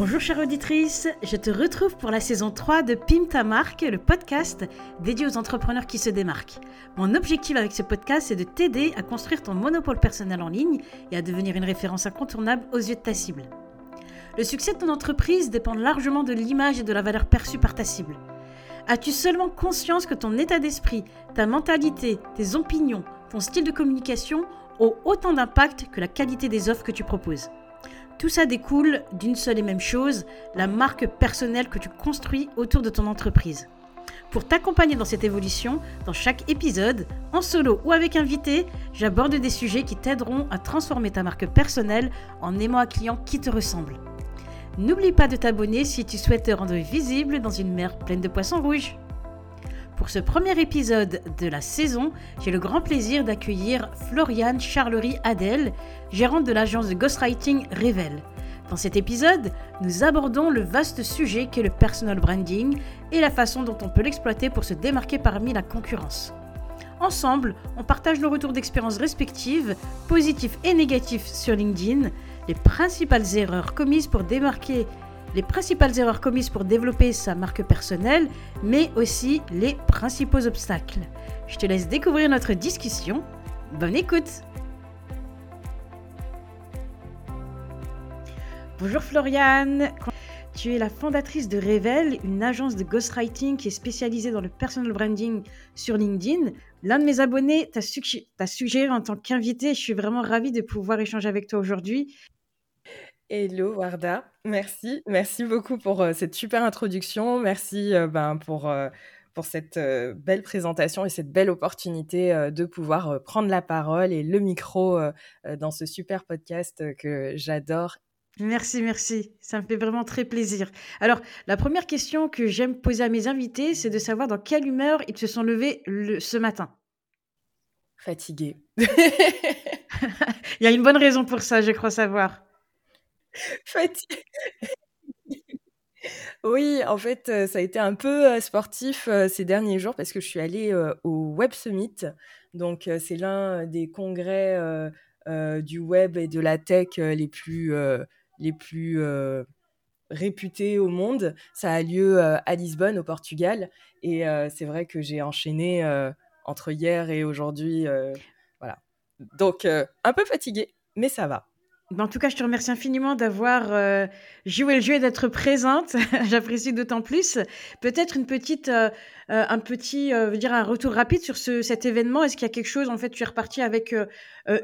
Bonjour chère auditrice, je te retrouve pour la saison 3 de Pim ta marque, le podcast dédié aux entrepreneurs qui se démarquent. Mon objectif avec ce podcast, c'est de t'aider à construire ton monopole personnel en ligne et à devenir une référence incontournable aux yeux de ta cible. Le succès de ton entreprise dépend largement de l'image et de la valeur perçue par ta cible. As-tu seulement conscience que ton état d'esprit, ta mentalité, tes opinions, ton style de communication ont autant d'impact que la qualité des offres que tu proposes? Tout ça découle d'une seule et même chose, la marque personnelle que tu construis autour de ton entreprise. Pour t'accompagner dans cette évolution, dans chaque épisode, en solo ou avec invité, j'aborde des sujets qui t'aideront à transformer ta marque personnelle en aimant un client qui te ressemble. N'oublie pas de t'abonner si tu souhaites te rendre visible dans une mer pleine de poissons rouges. Pour ce premier épisode de la saison, j'ai le grand plaisir d'accueillir Floriane Charlery Adèle, gérante de l'agence de ghostwriting Revel. Dans cet épisode, nous abordons le vaste sujet qu'est le personal branding et la façon dont on peut l'exploiter pour se démarquer parmi la concurrence. Ensemble, on partage nos retours d'expérience respectives, positifs et négatifs sur LinkedIn, les principales erreurs commises pour démarquer les principales erreurs commises pour développer sa marque personnelle, mais aussi les principaux obstacles. Je te laisse découvrir notre discussion. Bonne écoute Bonjour Floriane tu es la fondatrice de Revel, une agence de ghostwriting qui est spécialisée dans le personal branding sur LinkedIn. L'un de mes abonnés t'a suggéré en tant qu'invité. Je suis vraiment ravie de pouvoir échanger avec toi aujourd'hui. Hello Warda, merci, merci beaucoup pour euh, cette super introduction, merci euh, ben, pour, euh, pour cette belle présentation et cette belle opportunité de pouvoir prendre la parole et le micro dans ce super podcast que j'adore. Merci, merci, ça me fait vraiment très plaisir. Alors, la première question que j'aime poser à mes invités, c'est de savoir dans quelle humeur ils se sont levés ce matin. Fatigués. Il y a une bonne raison pour ça, je crois savoir. Oui, en fait, euh, ça a été un peu euh, sportif euh, ces derniers jours parce que je suis allée au Web Summit. Donc, c'est l'un des congrès du web et de la tech les plus, les plus réputés au monde. Ça a lieu à Lisbonne, au Portugal. Et c'est vrai que j'ai enchaîné entre hier et aujourd'hui. voilà. Donc, un peu fatiguée, mais ça va. En tout cas, je te remercie infiniment d'avoir euh, joué le jeu et d'être présente. J'apprécie d'autant plus. Peut-être une petite, euh, euh, un petit, veux dire un retour rapide sur ce, cet événement. Est-ce qu'il y a quelque chose, en fait, tu es reparti avec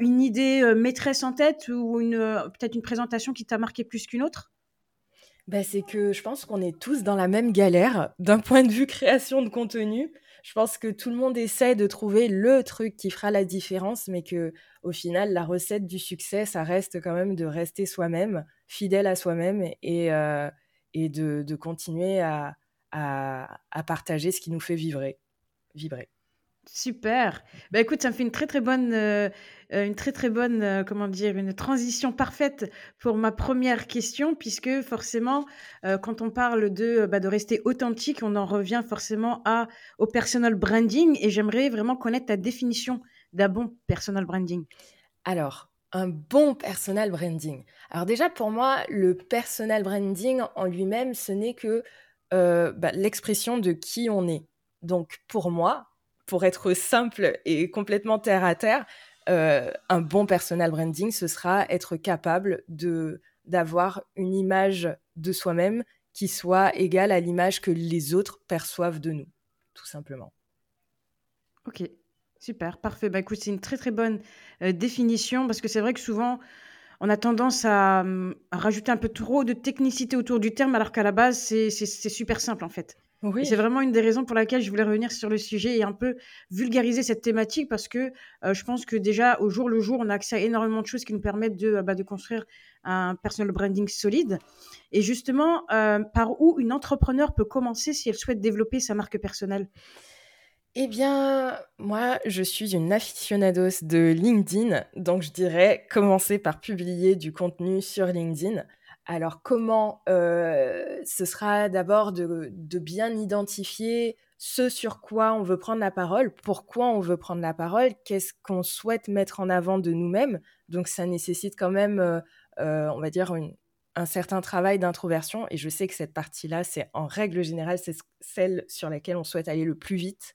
une idée maîtresse en tête ou une, peut-être une présentation qui t'a marqué plus qu'une autre? Bah, c'est que je pense qu'on est tous dans la même galère d'un point de vue création de contenu. Je pense que tout le monde essaie de trouver le truc qui fera la différence, mais que au final, la recette du succès, ça reste quand même de rester soi-même, fidèle à soi-même et, euh, et de, continuer à, partager ce qui nous fait vibrer. vibrer. Super. Bah écoute, ça me fait une très très bonne, euh, euh, une très très bonne, comment dire, une transition parfaite pour ma première question, puisque forcément, quand on parle de, bah, de rester authentique, on en revient forcément à, au personal branding, et j'aimerais vraiment connaître ta définition d'un bon personal branding Alors, un bon personal branding. Alors déjà, pour moi, le personal branding en lui-même, ce n'est que euh, bah, l'expression de qui on est. Donc pour moi, pour être simple et complètement terre à terre, euh, un bon personal branding, ce sera être capable de d'avoir une image de soi-même qui soit égale à l'image que les autres perçoivent de nous, tout simplement. Ok, Super, parfait. Bah, écoute, c'est une très très bonne euh, définition parce que c'est vrai que souvent on a tendance à, rajouter un peu trop de technicité autour du terme alors qu'à la base c'est super simple en fait. Oui. C'est vraiment une des raisons pour laquelle je voulais revenir sur le sujet et un peu vulgariser cette thématique parce que euh, je pense que déjà au jour le jour on a accès à énormément de choses qui nous permettent de, bah, de construire un personal branding solide. Et justement, euh, par où une entrepreneur peut commencer si elle souhaite développer sa marque personnelle? Eh bien, moi, je suis une aficionados de LinkedIn, donc je dirais commencer par publier du contenu sur LinkedIn. Alors, comment Ce sera d'abord de, bien identifier ce sur quoi on veut prendre la parole, pourquoi on veut prendre la parole, qu'est-ce qu'on souhaite mettre en avant de nous-mêmes. Donc, ça nécessite quand même, on va dire, un certain travail d'introversion, et je sais que cette partie-là, c'est en règle générale, c'est celle sur laquelle on souhaite aller le plus vite,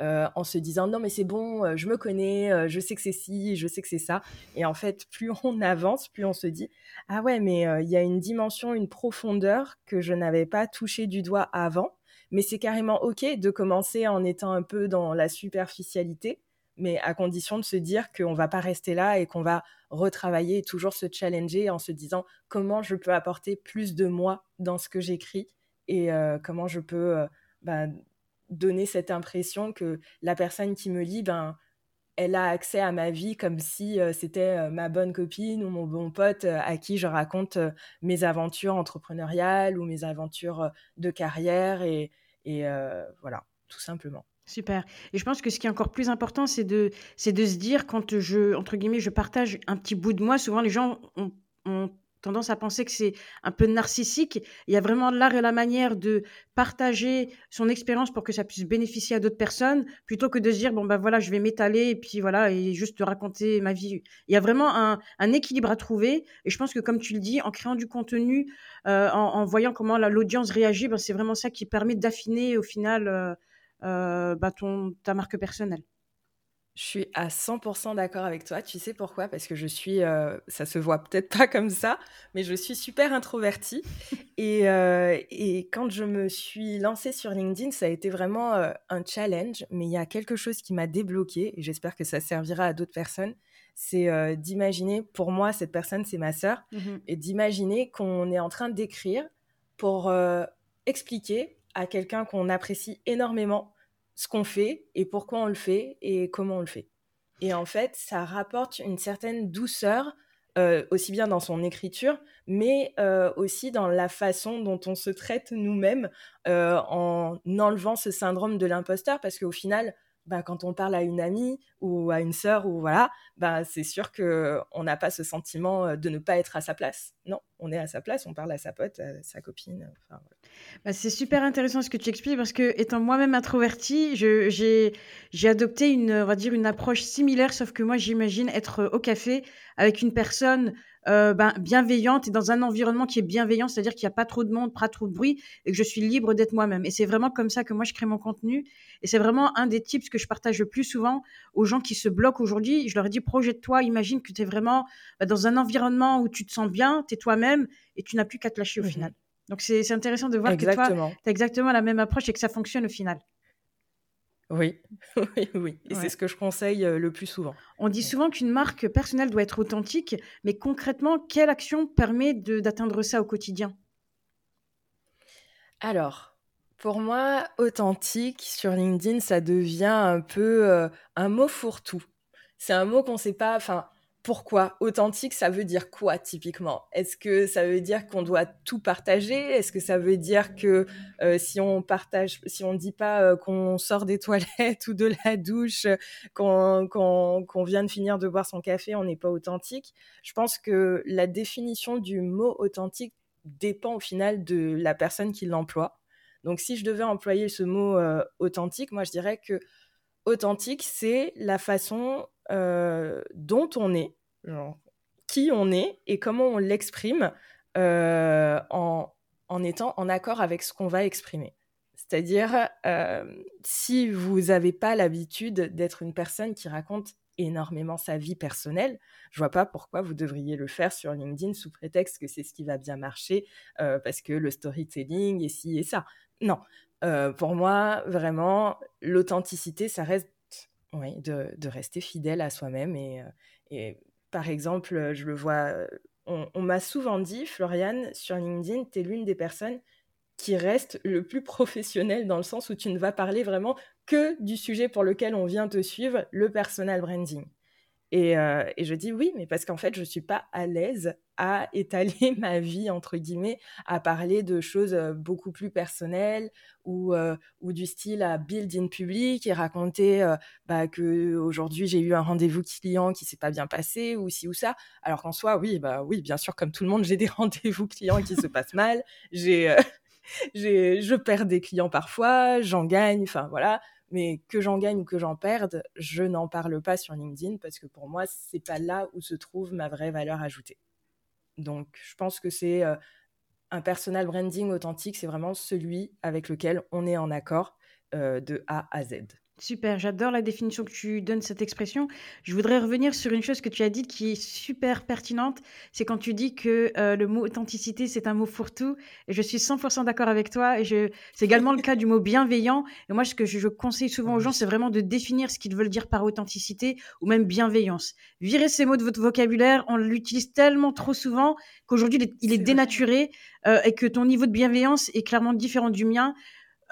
euh, en se disant non mais c'est bon, euh, je me connais, euh, je sais que c'est ci, je sais que c'est ça. Et en fait, plus on avance, plus on se dit ah ouais mais il y a une dimension, une profondeur que je n'avais pas touché du doigt avant. Mais c'est carrément ok de commencer en étant un peu dans la superficialité, mais à condition de se dire qu'on va pas rester là et qu'on va retravailler et toujours se challenger en se disant comment je peux apporter plus de moi dans ce que j'écris et comment je peux bah, donner cette impression que la personne qui me lit, ben, elle a accès à ma vie comme si euh, c'était euh, ma bonne copine ou mon bon pote euh, à qui je raconte mes aventures entrepreneuriales ou mes aventures de carrière et, et voilà, tout simplement. Super. Et je pense que ce qui est encore plus important, c'est de, c'est de se dire quand je, entre guillemets, je partage un petit bout de moi, souvent les gens ont, ont tendance à penser que c'est un peu narcissique. Il y a vraiment l'art et la manière de partager son expérience pour que ça puisse bénéficier à d'autres personnes, plutôt que de se dire, bon, ben voilà, je vais m'étaler et puis voilà, et juste te raconter ma vie. Il y a vraiment un, équilibre à trouver. Et je pense que, comme tu le dis, en créant du contenu, euh, en, voyant comment l'audience réagit, ben, c'est vraiment ça qui permet d'affiner au final euh, euh, ben, ton, ta marque personnelle. Je suis à 100% d'accord avec toi. Tu sais pourquoi? Parce que je suis, euh, ça se voit peut-être pas comme ça, mais je suis super introvertie. et, euh, et, quand je me suis lancée sur LinkedIn, ça a été vraiment euh, un challenge, mais il y a quelque chose qui m'a débloqué, et j'espère que ça servira à d'autres personnes. C'est d'imaginer, pour moi, cette personne, c'est ma sœur, mmh et d'imaginer qu'on est en train d'écrire pour expliquer à quelqu'un qu'on apprécie énormément ce qu'on fait et pourquoi on le fait et comment on le fait. Et en fait, ça rapporte une certaine douceur, euh, aussi bien dans son écriture, mais euh, aussi dans la façon dont on se traite nous-mêmes euh, en enlevant ce syndrome de l'imposteur, parce qu'au final, bah, quand on parle à une amie ou à une sœur ou voilà, bah, c'est sûr que on n'a pas ce sentiment de ne pas être à sa place. Non, on est à sa place, on parle à sa pote, à sa copine. Bah, c'est super intéressant ce que tu expliques parce que étant moi-même introvertie, j'ai adopté une, on va dire une approche similaire, sauf que moi j'imagine être au café avec une personne euh, ben, bienveillante et dans un environnement qui est bienveillant, c'est-à-dire qu'il n'y a pas trop de monde, pas trop de bruit et que je suis libre d'être moi-même. Et c'est vraiment comme ça que moi je crée mon contenu. Et c'est vraiment un des tips que je partage le plus souvent aux gens qui se bloquent aujourd'hui. Je leur dis projette-toi, imagine que tu es vraiment bah, dans un environnement où tu te sens bien, tu es toi-même et tu n'as plus qu'à te lâcher au mmh final. Donc c'est intéressant de voir que toi, tu as exactement la même approche et que ça fonctionne au final. Oui, oui, oui. Et c'est ce que je conseille euh, le plus souvent. On dit souvent qu'une marque personnelle doit être authentique, mais concrètement, quelle action permet d'atteindre ça au quotidien? Alors, pour moi, authentique sur LinkedIn, ça devient un peu euh, un mot fourre-tout. C'est un mot qu'on ne sait pas. Enfin, pourquoi Authentique, ça veut dire quoi typiquement? Est-ce que ça veut dire qu'on doit tout partager? Est-ce que ça veut dire que euh, si on partage, si on dit pas euh, qu'on sort des toilettes ou de la douche, qu'on vient de finir de boire son café, on n'est pas authentique? Je pense que la définition du mot authentique dépend au final de la personne qui l'emploie. Donc si je devais employer ce mot euh, authentique, moi je dirais que authentique, c'est la façon euh, dont on est, qui on est et comment on l'exprime euh, en, étant en accord avec ce qu'on va exprimer. C'est-à-dire, euh, si vous n'avez pas l'habitude d'être une personne qui raconte énormément sa vie personnelle, je vois pas pourquoi vous devriez le faire sur LinkedIn sous prétexte que c'est ce qui va bien marcher, parce que le storytelling et ci et ça. Non, pour moi, vraiment, l'authenticité, ça reste oui, de, rester fidèle à soi-même. Et, euh, par exemple, je le vois, euh, on, m'a souvent dit, Floriane, sur LinkedIn, tu es l'une des personnes qui reste le plus professionnel dans le sens où tu ne vas parler vraiment que du sujet pour lequel on vient te suivre, le personal branding. Euh, et, je dis oui, mais parce qu'en fait, je ne suis pas à l'aise à étaler ma vie, entre guillemets, à parler de choses euh, beaucoup plus personnelles ou, euh, ou du style à build in public et raconter bah, que aujourd'hui j'ai eu un rendez-vous client qui s'est pas bien passé ou ci ou ça. Alors qu'en soi, oui, bah oui, bien sûr, comme tout le monde, j'ai des rendez-vous clients qui se passent mal. J'ai, je perds des clients parfois, j'en gagne, enfin voilà mais que j'en gagne ou que j'en perde, je n'en parle pas sur LinkedIn parce que pour moi, c'est pas là où se trouve ma vraie valeur ajoutée. Donc, je pense que c'est un personal branding authentique, c'est vraiment celui avec lequel on est en accord de A à Z. Super, j'adore la définition que tu donnes cette expression. Je voudrais revenir sur une chose que tu as dite qui est super pertinente. C'est quand tu dis que euh, le mot authenticité, c'est un mot fourre-tout. Et je suis 100% d'accord avec toi. Et je... c'est également le cas du mot bienveillant. Et moi, ce que je, conseille souvent aux gens, c'est vraiment de définir ce qu'ils veulent dire par authenticité ou même bienveillance. Virez ces mots de votre vocabulaire. On l'utilise tellement trop souvent qu'aujourd'hui, il est, dénaturé euh, et que ton niveau de bienveillance est clairement différent du mien.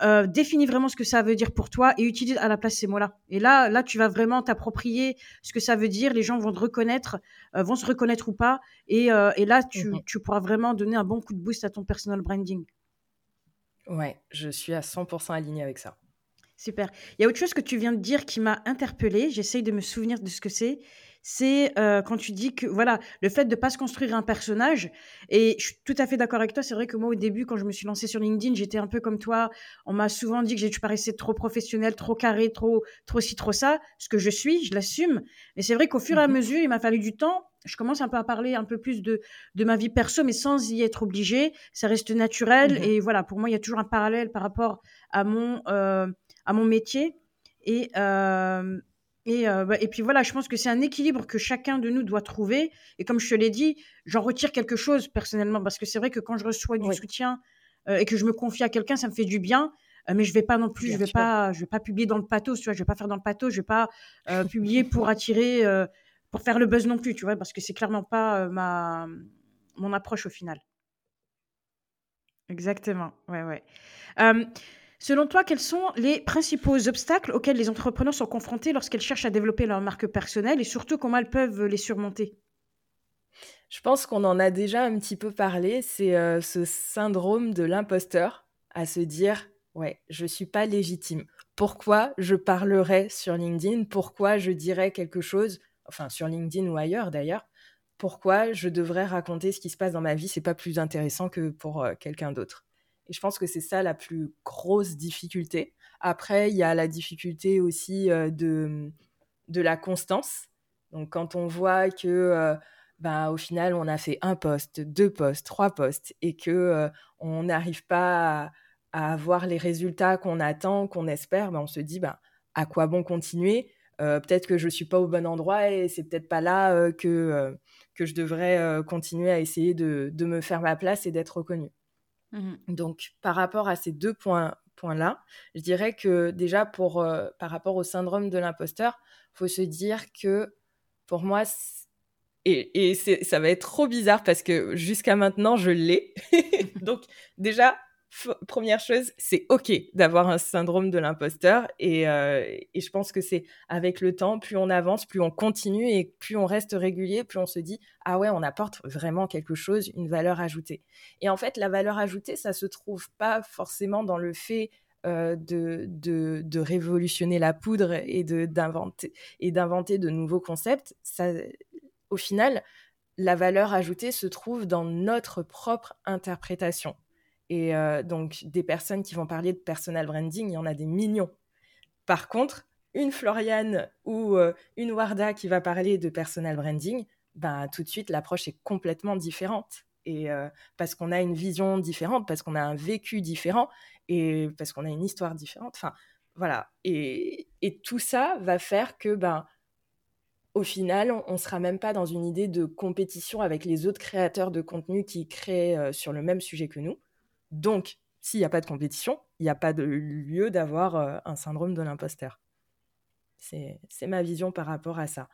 Euh, définis vraiment ce que ça veut dire pour toi et utilise à la place ces mots-là. Et là, là, tu vas vraiment t'approprier ce que ça veut dire. Les gens vont te reconnaître, euh, vont se reconnaître ou pas. Et, euh, et là, tu, mhm. tu, pourras vraiment donner un bon coup de boost à ton personal branding. Ouais, je suis à 100% alignée avec ça. Super. Il y a autre chose que tu viens de dire qui m'a interpellée. J'essaye de me souvenir de ce que c'est c'est euh, quand tu dis que voilà le fait de pas se construire un personnage et je suis tout à fait d'accord avec toi c'est vrai que moi au début quand je me suis lancée sur LinkedIn j'étais un peu comme toi on m'a souvent dit que je paraissais trop professionnel trop carré trop trop ci trop ça ce que je suis je l'assume mais c'est vrai qu'au fur et à mmh mesure il m'a fallu du temps je commence un peu à parler un peu plus de, de ma vie perso, mais sans y être obligé. Ça reste naturel. Mmh et voilà, pour moi, il y a toujours un parallèle par rapport à mon, euh, à mon métier. Et, euh, euh, bah, et, puis voilà, je pense que c'est un équilibre que chacun de nous doit trouver. Et comme je te l'ai dit, j'en retire quelque chose personnellement, parce que c'est vrai que quand je reçois du soutien euh, et que je me confie à quelqu'un, ça me fait du bien. Euh, mais je vais pas non plus, je vais pas, je vais pas publier dans le pathos, tu vois, je vais pas faire dans le pathos, je vais pas publier pour attirer, pour faire le buzz non plus, tu vois, parce que c'est clairement pas ma mon approche au final. Exactement, ouais, ouais. Selon toi, quels sont les principaux obstacles auxquels les entrepreneurs sont confrontés lorsqu'elles cherchent à développer leur marque personnelle et surtout comment elles peuvent les surmonter? Je pense qu'on en a déjà un petit peu parlé, c'est euh, ce syndrome de l'imposteur, à se dire, ouais, je ne suis pas légitime. Pourquoi je parlerais sur LinkedIn? Pourquoi je dirais quelque chose, enfin sur LinkedIn ou ailleurs d'ailleurs? Pourquoi je devrais raconter ce qui se passe dans ma vie? C'est pas plus intéressant que pour euh, quelqu'un d'autre. Et je pense que c'est ça la plus grosse difficulté. Après, il y a la difficulté aussi euh, de, de la constance. Donc, quand on voit que, euh, bah, au final, on a fait un poste, deux postes, trois postes, et que euh, on n'arrive pas à, avoir les résultats qu'on attend, qu'on espère, bah, on se dit, bah, à quoi bon continuer? Peut-être que je ne suis pas au bon endroit et c'est peut-être pas là que, que je devrais continuer à essayer de, de me faire ma place et d'être reconnue. Mmh Donc, par rapport à ces deux points, points-là, je dirais que déjà, pour, euh, par rapport au syndrome de l'imposteur, il faut se dire que pour moi, et, et ça va être trop bizarre parce que jusqu'à maintenant, je l'ai. Donc, déjà, première chose, c'est OK d'avoir un syndrome de l'imposteur. Euh, et, je pense que c'est avec le temps, plus on avance, plus on continue et plus on reste régulier, plus on se dit Ah ouais, on apporte vraiment quelque chose, une valeur ajoutée. Et en fait, la valeur ajoutée, ça se trouve pas forcément dans le fait euh, de, de, révolutionner la poudre et d'inventer et d'inventer de nouveaux concepts. Ça, au final, la valeur ajoutée se trouve dans notre propre interprétation. Et euh, donc, des personnes qui vont parler de personal branding, il y en a des millions. Par contre, une Floriane ou euh, une Warda qui va parler de personal branding, ben, tout de suite, l'approche est complètement différente. Et euh, parce qu'on a une vision différente, parce qu'on a un vécu différent et parce qu'on a une histoire différente. Enfin, voilà. Et, et, tout ça va faire que, ben, au final, on ne sera même pas dans une idée de compétition avec les autres créateurs de contenu qui créent sur le même sujet que nous. Donc, s'il n'y a pas de compétition, il n'y a pas de lieu d'avoir euh, un syndrome de l'imposteur. C'est ma vision par rapport à ça.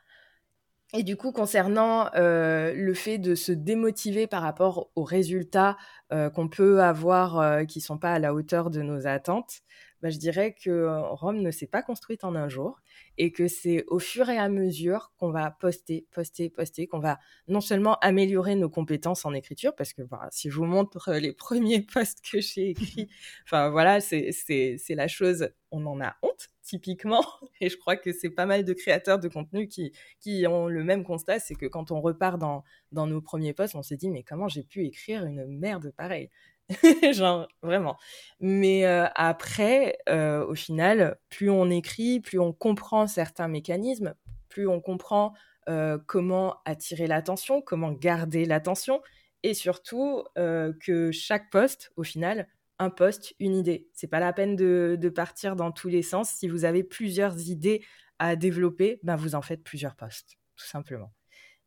Et du coup, concernant euh, le fait de se démotiver par rapport aux résultats euh, qu'on peut avoir qui ne sont pas à la hauteur de nos attentes, bah, je dirais que Rome ne s'est pas construite en un jour et que c'est au fur et à mesure qu'on va poster, poster, poster, qu'on va non seulement améliorer nos compétences en écriture, parce que si je vous montre les premiers posts que j'ai écrits, enfin voilà, c'est la chose, on en a honte typiquement, et je crois que c'est pas mal de créateurs de contenu qui, ont le même constat, c'est que quand on repart dans, dans nos premiers posts, on se dit mais comment j'ai pu écrire une merde pareille? genre vraiment. Mais euh, après, euh, au final, plus on écrit, plus on comprend certains mécanismes, plus on comprend euh, comment attirer l'attention, comment garder l'attention. et surtout que chaque poste, au final, un poste, une idée. C'est pas la peine de, partir dans tous les sens. Si vous avez plusieurs idées à développer, ben vous en faites plusieurs postes, tout simplement.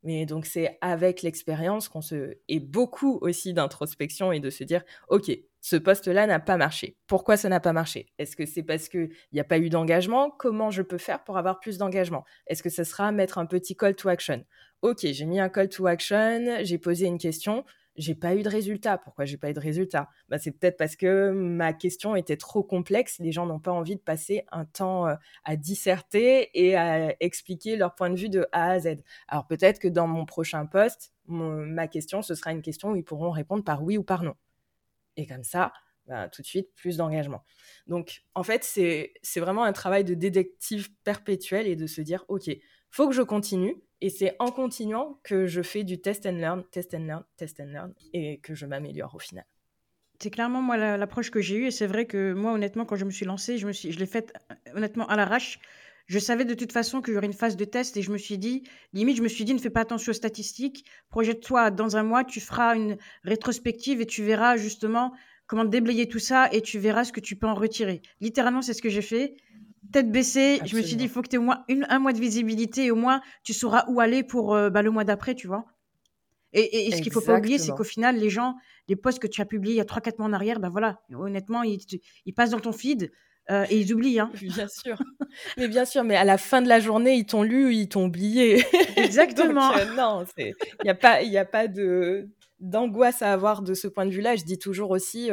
Mais donc c'est avec l'expérience qu'on se et beaucoup aussi d'introspection et de se dire ok ce poste-là n'a pas marché. Pourquoi ça n'a pas marché? Est-ce que c'est parce qu'il n'y a pas eu d'engagement? Comment je peux faire pour avoir plus d'engagement? Est-ce que ce sera mettre un petit call to action? Ok, j'ai mis un call to action, j'ai posé une question, j'ai pas eu de résultat. Pourquoi j'ai pas eu de résultat? Bah, C'est peut-être parce que ma question était trop complexe. Les gens n'ont pas envie de passer un temps à disserter et à expliquer leur point de vue de A à Z. Alors peut-être que dans mon prochain poste, ma question, ce sera une question où ils pourront répondre par oui ou par non. Et comme ça, bah, tout de suite, plus d'engagement. Donc en fait, c'est vraiment un travail de détective perpétuel et de se dire, OK, faut que je continue et c'est en continuant que je fais du test and learn, test and learn, test and learn, et que je m'améliore au final. C'est clairement moi l'approche que j'ai eue, et c'est vrai que moi, honnêtement, quand je me suis lancée, je, je l'ai faite honnêtement à l'arrache. Je savais de toute façon qu'il y aurait une phase de test, et je me suis dit, limite, je me suis dit, ne fais pas attention aux statistiques, projette-toi dans un mois, tu feras une rétrospective et tu verras justement comment déblayer tout ça, et tu verras ce que tu peux en retirer. Littéralement, c'est ce que j'ai fait tête baissée. Je me suis dit, il faut que tu aies au moins un mois de visibilité et au moins tu sauras où aller pour euh, bah, le mois d'après, tu vois. Et, ce qu'il faut pas oublier, c'est qu'au final, les gens, les posts que tu as publiés il y a 3-4 mois en arrière, ben voilà, honnêtement, ils, passent dans ton feed. Euh, et ils oublient. Hein. Bien sûr. mais bien sûr, mais à la fin de la journée, ils t'ont lu, ils t'ont oublié. Exactement. Euh, non, il n'y a pas, y a pas de d'angoisse à avoir de ce point de vue-là. Je dis toujours aussi,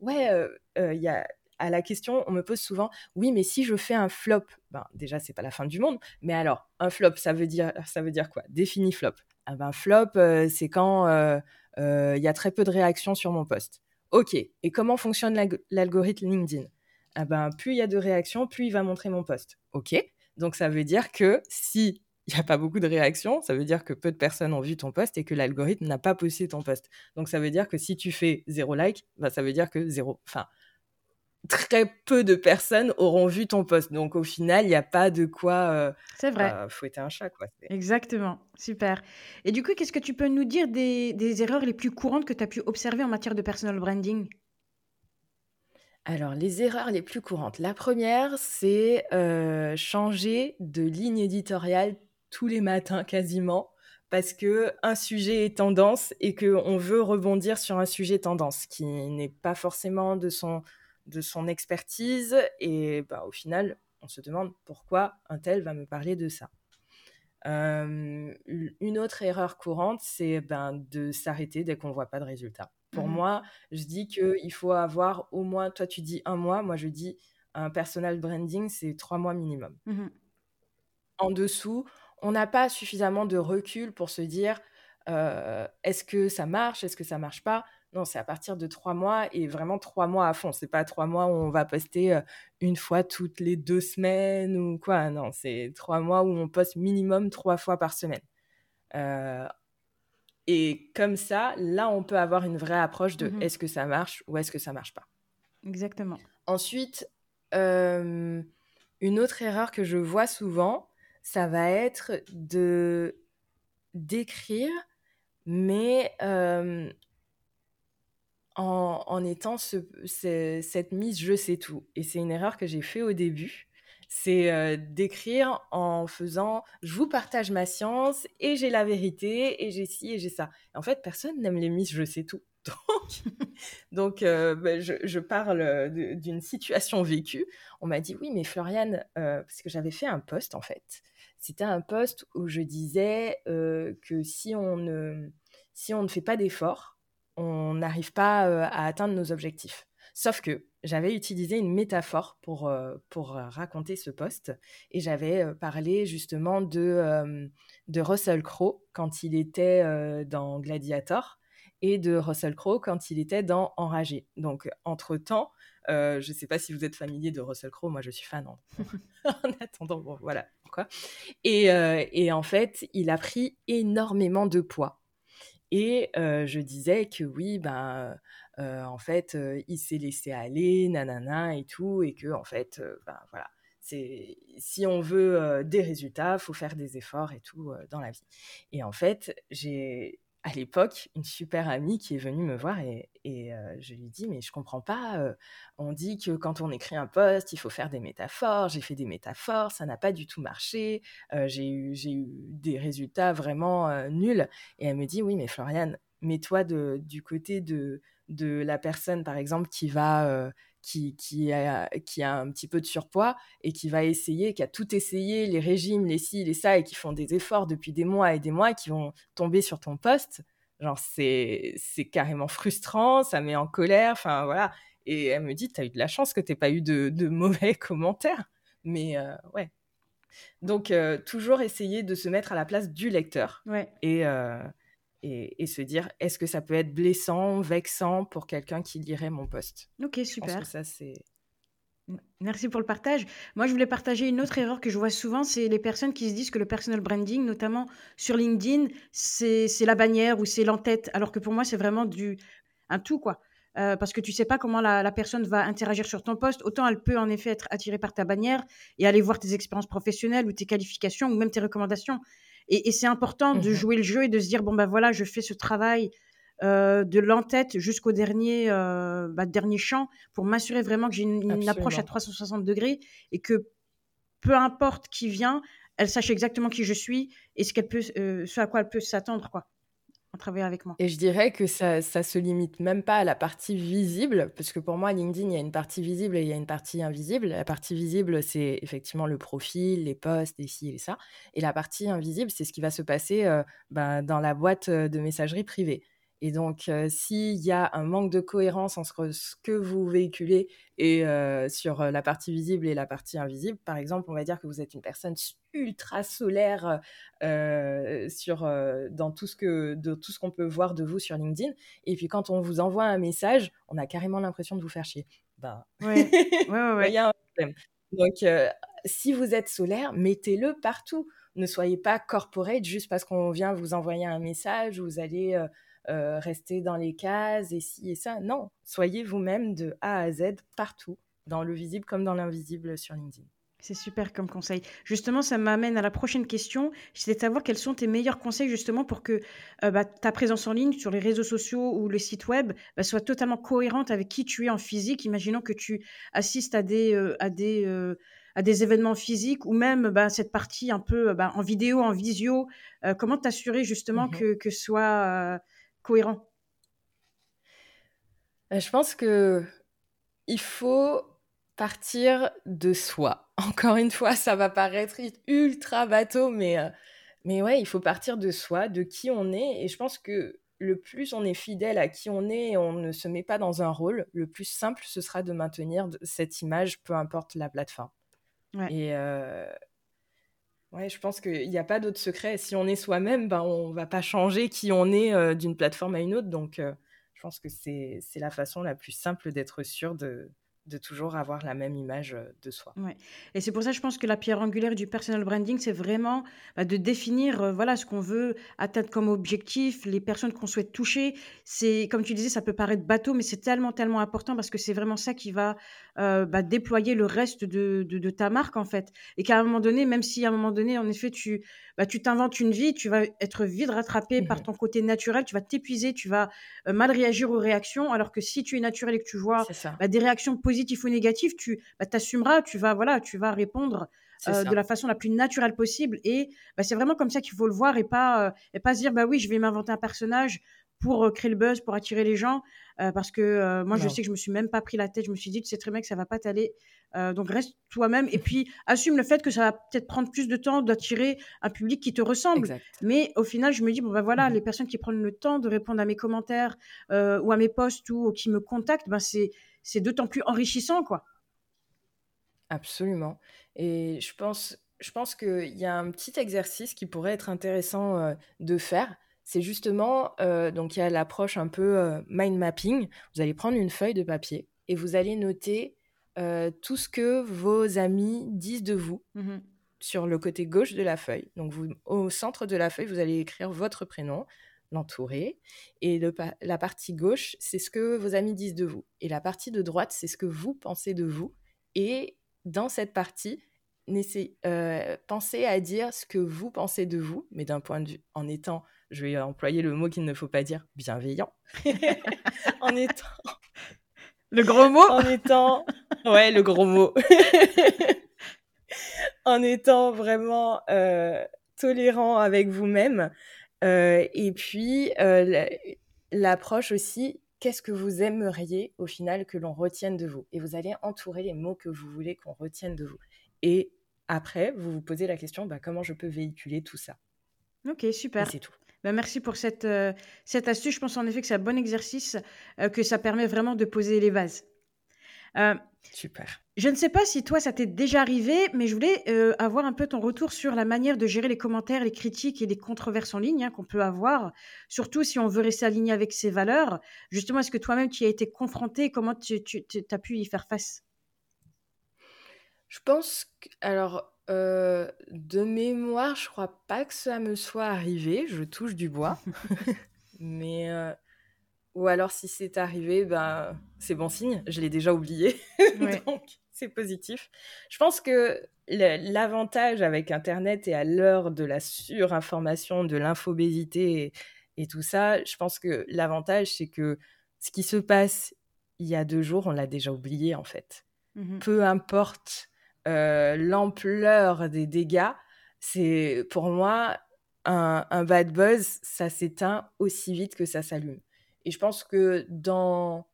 ouais, il y a à la question, on me pose souvent, oui, mais si je fais un flop, ben déjà c'est pas la fin du monde, mais alors un flop, ça veut dire, ça veut dire quoi? Défini flop. Un ben, flop, euh, c'est quand euh, euh, il y a très peu de réactions sur mon post. Ok. Et comment fonctionne l'algorithme LinkedIn? Ah ben, plus il y a de réactions, plus il va montrer mon post. Ok. Donc ça veut dire que si il n'y a pas beaucoup de réactions, ça veut dire que peu de personnes ont vu ton post et que l'algorithme n'a pas posté ton post. Donc ça veut dire que si tu fais zéro like, ben, ça veut dire que zéro, enfin, très peu de personnes auront vu ton post. Donc au final, il n'y a pas de quoi euh, c'est vrai. Euh, fouetter un chat. Quoi. Exactement, super. Et du coup, qu'est-ce que tu peux nous dire des, erreurs les plus courantes que tu as pu observer en matière de personal branding? Alors, les erreurs les plus courantes. La première, c'est euh, changer de ligne éditoriale tous les matins quasiment parce que un sujet est tendance et qu'on veut rebondir sur un sujet tendance qui n'est pas forcément de son de son expertise et bah, au final, on se demande pourquoi un tel va me parler de ça. Euh, une autre erreur courante, c'est ben, de s'arrêter dès qu'on ne voit pas de résultat. Pour mmh moi, je dis qu'il faut avoir au moins, toi tu dis un mois, moi je dis un personal branding, c'est trois mois minimum. Mmh en dessous, on n'a pas suffisamment de recul pour se dire euh, est-ce que ça marche, est-ce que ça marche pas? Non, c'est à partir de trois mois et vraiment trois mois à fond. C'est pas trois mois où on va poster une fois toutes les deux semaines ou quoi. Non, c'est trois mois où on poste minimum trois fois par semaine. et comme ça, là, on peut avoir une vraie approche de mmh est-ce que ça marche ou est-ce que ça marche pas. Exactement. Ensuite, une autre erreur que je vois souvent, ça va être de d'écrire, mais en, étant cette mise je sais tout. Et c'est une erreur que j'ai fait au début. C'est euh, d'écrire en faisant je vous partage ma science et j'ai la vérité et j'ai ci et j'ai ça. en fait, personne n'aime les mises je sais tout. Donc, euh, ben, je, parle d'une situation vécue. On m'a dit oui, mais Floriane, euh, parce que j'avais fait un post en fait. C'était un post où je disais que si on ne, si on ne fait pas d'efforts, on n'arrive pas euh, à atteindre nos objectifs. Sauf que j'avais utilisé une métaphore pour, euh, pour euh, raconter ce poste et j'avais parlé justement de, de Russell Crowe quand il était dans Gladiator et de Russell Crowe quand il était dans Enragé. Donc, entre-temps, je ne sais pas si vous êtes familier de Russell Crowe, moi je suis fan en, en attendant, voilà quoi. Et, et en fait, il a pris énormément de poids. Et je disais que oui, ben, en fait, il s'est laissé aller, nanana et tout, et que en fait, ben voilà, si on veut des résultats, faut faire des efforts et tout dans la vie. Et en fait, j'ai à l'époque une super amie qui est venue me voir et, je lui dis mais je comprends pas. on dit que quand on écrit un post, il faut faire des métaphores. J'ai fait des métaphores, ça n'a pas du tout marché. j'ai eu, des résultats vraiment nuls. Et elle me dit oui mais Floriane, mets-toi du côté de la personne par exemple qui va qui, qui, a, qui a un petit peu de surpoids et qui va essayer, qui a tout essayé, les régimes, les ci, les ça, et qui font des efforts depuis des mois et des mois, qui vont tomber sur ton poste, genre c'est, c'est carrément frustrant, ça met en colère, enfin voilà. Et elle me dit, tu as eu de la chance que tu pas eu de, de, mauvais commentaires. Mais euh, ouais. Donc, euh, toujours essayer de se mettre à la place du lecteur. Ouais. Et, euh, et, se dire est-ce que ça peut être blessant, vexant pour quelqu'un qui lirait mon poste? Ok, super. ça, c'est. Merci pour le partage. Moi, je voulais partager une autre erreur que je vois souvent, c'est les personnes qui se disent que le personal branding, notamment sur LinkedIn, c'est la bannière ou c'est l'entête, alors que pour moi, c'est vraiment du un tout, quoi. Euh, parce que tu sais pas comment la, la, personne va interagir sur ton poste. Autant elle peut en effet être attirée par ta bannière et aller voir tes expériences professionnelles ou tes qualifications ou même tes recommandations. Et, c'est important de mmh jouer le jeu et de se dire bon ben voilà, je fais ce travail euh, de l'entête jusqu'au dernier euh, bah, dernier champ pour m'assurer vraiment que j'ai une, approche à 360 degrés et que peu importe qui vient, elle sache exactement qui je suis et ce qu'elle peut, euh, ce à quoi elle peut s'attendre quoi travailler avec moi. Et je dirais que ça, ça se limite même pas à la partie visible, parce que pour moi, LinkedIn, il y a une partie visible et il y a une partie invisible. La partie visible, c'est effectivement le profil, les posts, et ci et ça. Et la partie invisible, c'est ce qui va se passer euh, ben, dans la boîte euh, de messagerie privée. Et donc, euh, s'il y a un manque de cohérence entre ce que vous véhiculez et euh, sur euh, la partie visible et la partie invisible, par exemple, on va dire que vous êtes une personne ultra solaire sur, dans tout ce que, de tout ce qu'on peut voir de vous sur LinkedIn. Et puis, quand on vous envoie un message, on a carrément l'impression de vous faire chier. Ben, ouais. ouais, il y a un problème. Donc, si vous êtes solaire, mettez-le partout. Ne soyez pas corporate juste parce qu'on vient vous envoyer un message, vous allez euh, rester dans les cases et ci et ça. Non, soyez vous-même de A à Z partout, dans le visible comme dans l'invisible sur LinkedIn. C'est super comme conseil. Justement, ça m'amène à la prochaine question. C'est de savoir quels sont tes meilleurs conseils justement pour que euh, bah, ta présence en ligne sur les réseaux sociaux ou le site web bah, soit totalement cohérente avec qui tu es en physique. Imaginons que tu assistes à des, euh, à des, à des événements physiques ou même bah, cette partie un peu en vidéo, en visio. comment t'assurer justement mmh que, que soit cohérent euh, Je pense que il faut partir de soi. Encore une fois, ça va paraître ultra bateau, mais, euh, mais ouais, il faut partir de soi, de qui on est. Et je pense que le plus on est fidèle à qui on est et on ne se met pas dans un rôle, le plus simple ce sera de maintenir cette image, peu importe la plateforme. Et, euh, Ouais, je pense qu'il n'y a pas d'autre secret. Si on est soi-même, ben, on va pas changer qui on est euh, d'une plateforme à une autre. Donc, euh, je pense que c'est la façon la plus simple d'être sûr de, de toujours avoir la même image euh, de soi. Ouais. Et c'est pour ça, je pense que la pierre angulaire du personal branding, c'est vraiment bah, de définir voilà ce qu'on veut atteindre comme objectif, les personnes qu'on souhaite toucher. C'est comme tu disais, ça peut paraître bateau, mais c'est tellement tellement important parce que c'est vraiment ça qui va euh, bah, déployer le reste de, de, ta marque en fait. Et qu'à un moment donné, même si à un moment donné, en effet, tu bah, tu t'inventes une vie, tu vas être vite rattrapé par mmh ton côté naturel, tu vas t'épuiser, tu vas mal réagir aux réactions, alors que si tu es naturel et que tu vois bah, des réactions positives ou négatives, tu bah, t'assumeras, tu vas voilà, tu vas répondre de la façon la plus naturelle possible. Et c'est vraiment comme ça qu'il faut le voir et pas et pas se dire bah oui, je vais m'inventer un personnage pour créer le buzz, pour attirer les gens. parce que moi, je sais que je me suis même pas pris la tête. Je me suis dit, tu sais très bien que ça va pas t'aller. donc reste toi-même et puis assume le fait que ça va peut-être prendre plus de temps d'attirer un public qui te ressemble. Mais au final, je me dis, bon ben voilà, mmh les personnes qui prennent le temps de répondre à mes commentaires ou à mes posts ou, qui me contactent, ben c'est, c'est d'autant plus enrichissant, quoi. Absolument. Et je pense, je pense qu'il y a un petit exercice qui pourrait être intéressant de faire c'est justement, euh, donc il y a l'approche un peu euh, mind mapping. Vous allez prendre une feuille de papier et vous allez noter euh, tout ce que vos amis disent de vous mmh sur le côté gauche de la feuille. Donc vous, au centre de la feuille, vous allez écrire votre prénom, l'entourer. Et la partie gauche, c'est ce que vos amis disent de vous. Et la partie de droite, c'est ce que vous pensez de vous. Et dans cette partie, pensez à dire ce que vous pensez de vous, mais d'un point de vue en étant je vais employer le mot qu'il ne faut pas dire, bienveillant, en étant... Le gros mot En étant... Ouais, le gros mot. en étant vraiment euh, tolérant avec vous-même. Euh, et puis, euh, l'approche aussi, qu'est-ce que vous aimeriez au final que l'on retienne de vous? Et vous allez entourer les mots que vous voulez qu'on retienne de vous. Et après, vous vous posez la question, bah, comment je peux véhiculer tout ça? Ok, super. C'est tout. Bah, merci pour cette, cette astuce. Je pense en effet que c'est un bon exercice, que ça permet vraiment de poser les bases. Super. Je ne sais pas si toi, ça t'est déjà arrivé, mais je voulais euh, avoir un peu ton retour sur la manière de gérer les commentaires, les critiques et les controverses en ligne hein, qu'on peut avoir, surtout si on veut rester aligné avec ses valeurs. Justement, est-ce que toi-même, tu y as été confronté? Comment tu, as pu y faire face? Je pense que, alors, euh, de mémoire, je crois pas que ça me soit arrivé. Je touche du bois. mais euh, ou alors, si c'est arrivé, ben, c'est bon signe, je l'ai déjà oublié. Donc, c'est positif. Je pense que l'avantage avec Internet et à l'heure de la surinformation, de l'infobésité et, tout ça, je pense que l'avantage, c'est que ce qui se passe il y a deux jours, on l'a déjà oublié en fait. Mmh Peu importe euh, l'ampleur des dégâts, c'est pour moi un bad buzz, ça s'éteint aussi vite que ça s'allume. Et je pense que dans,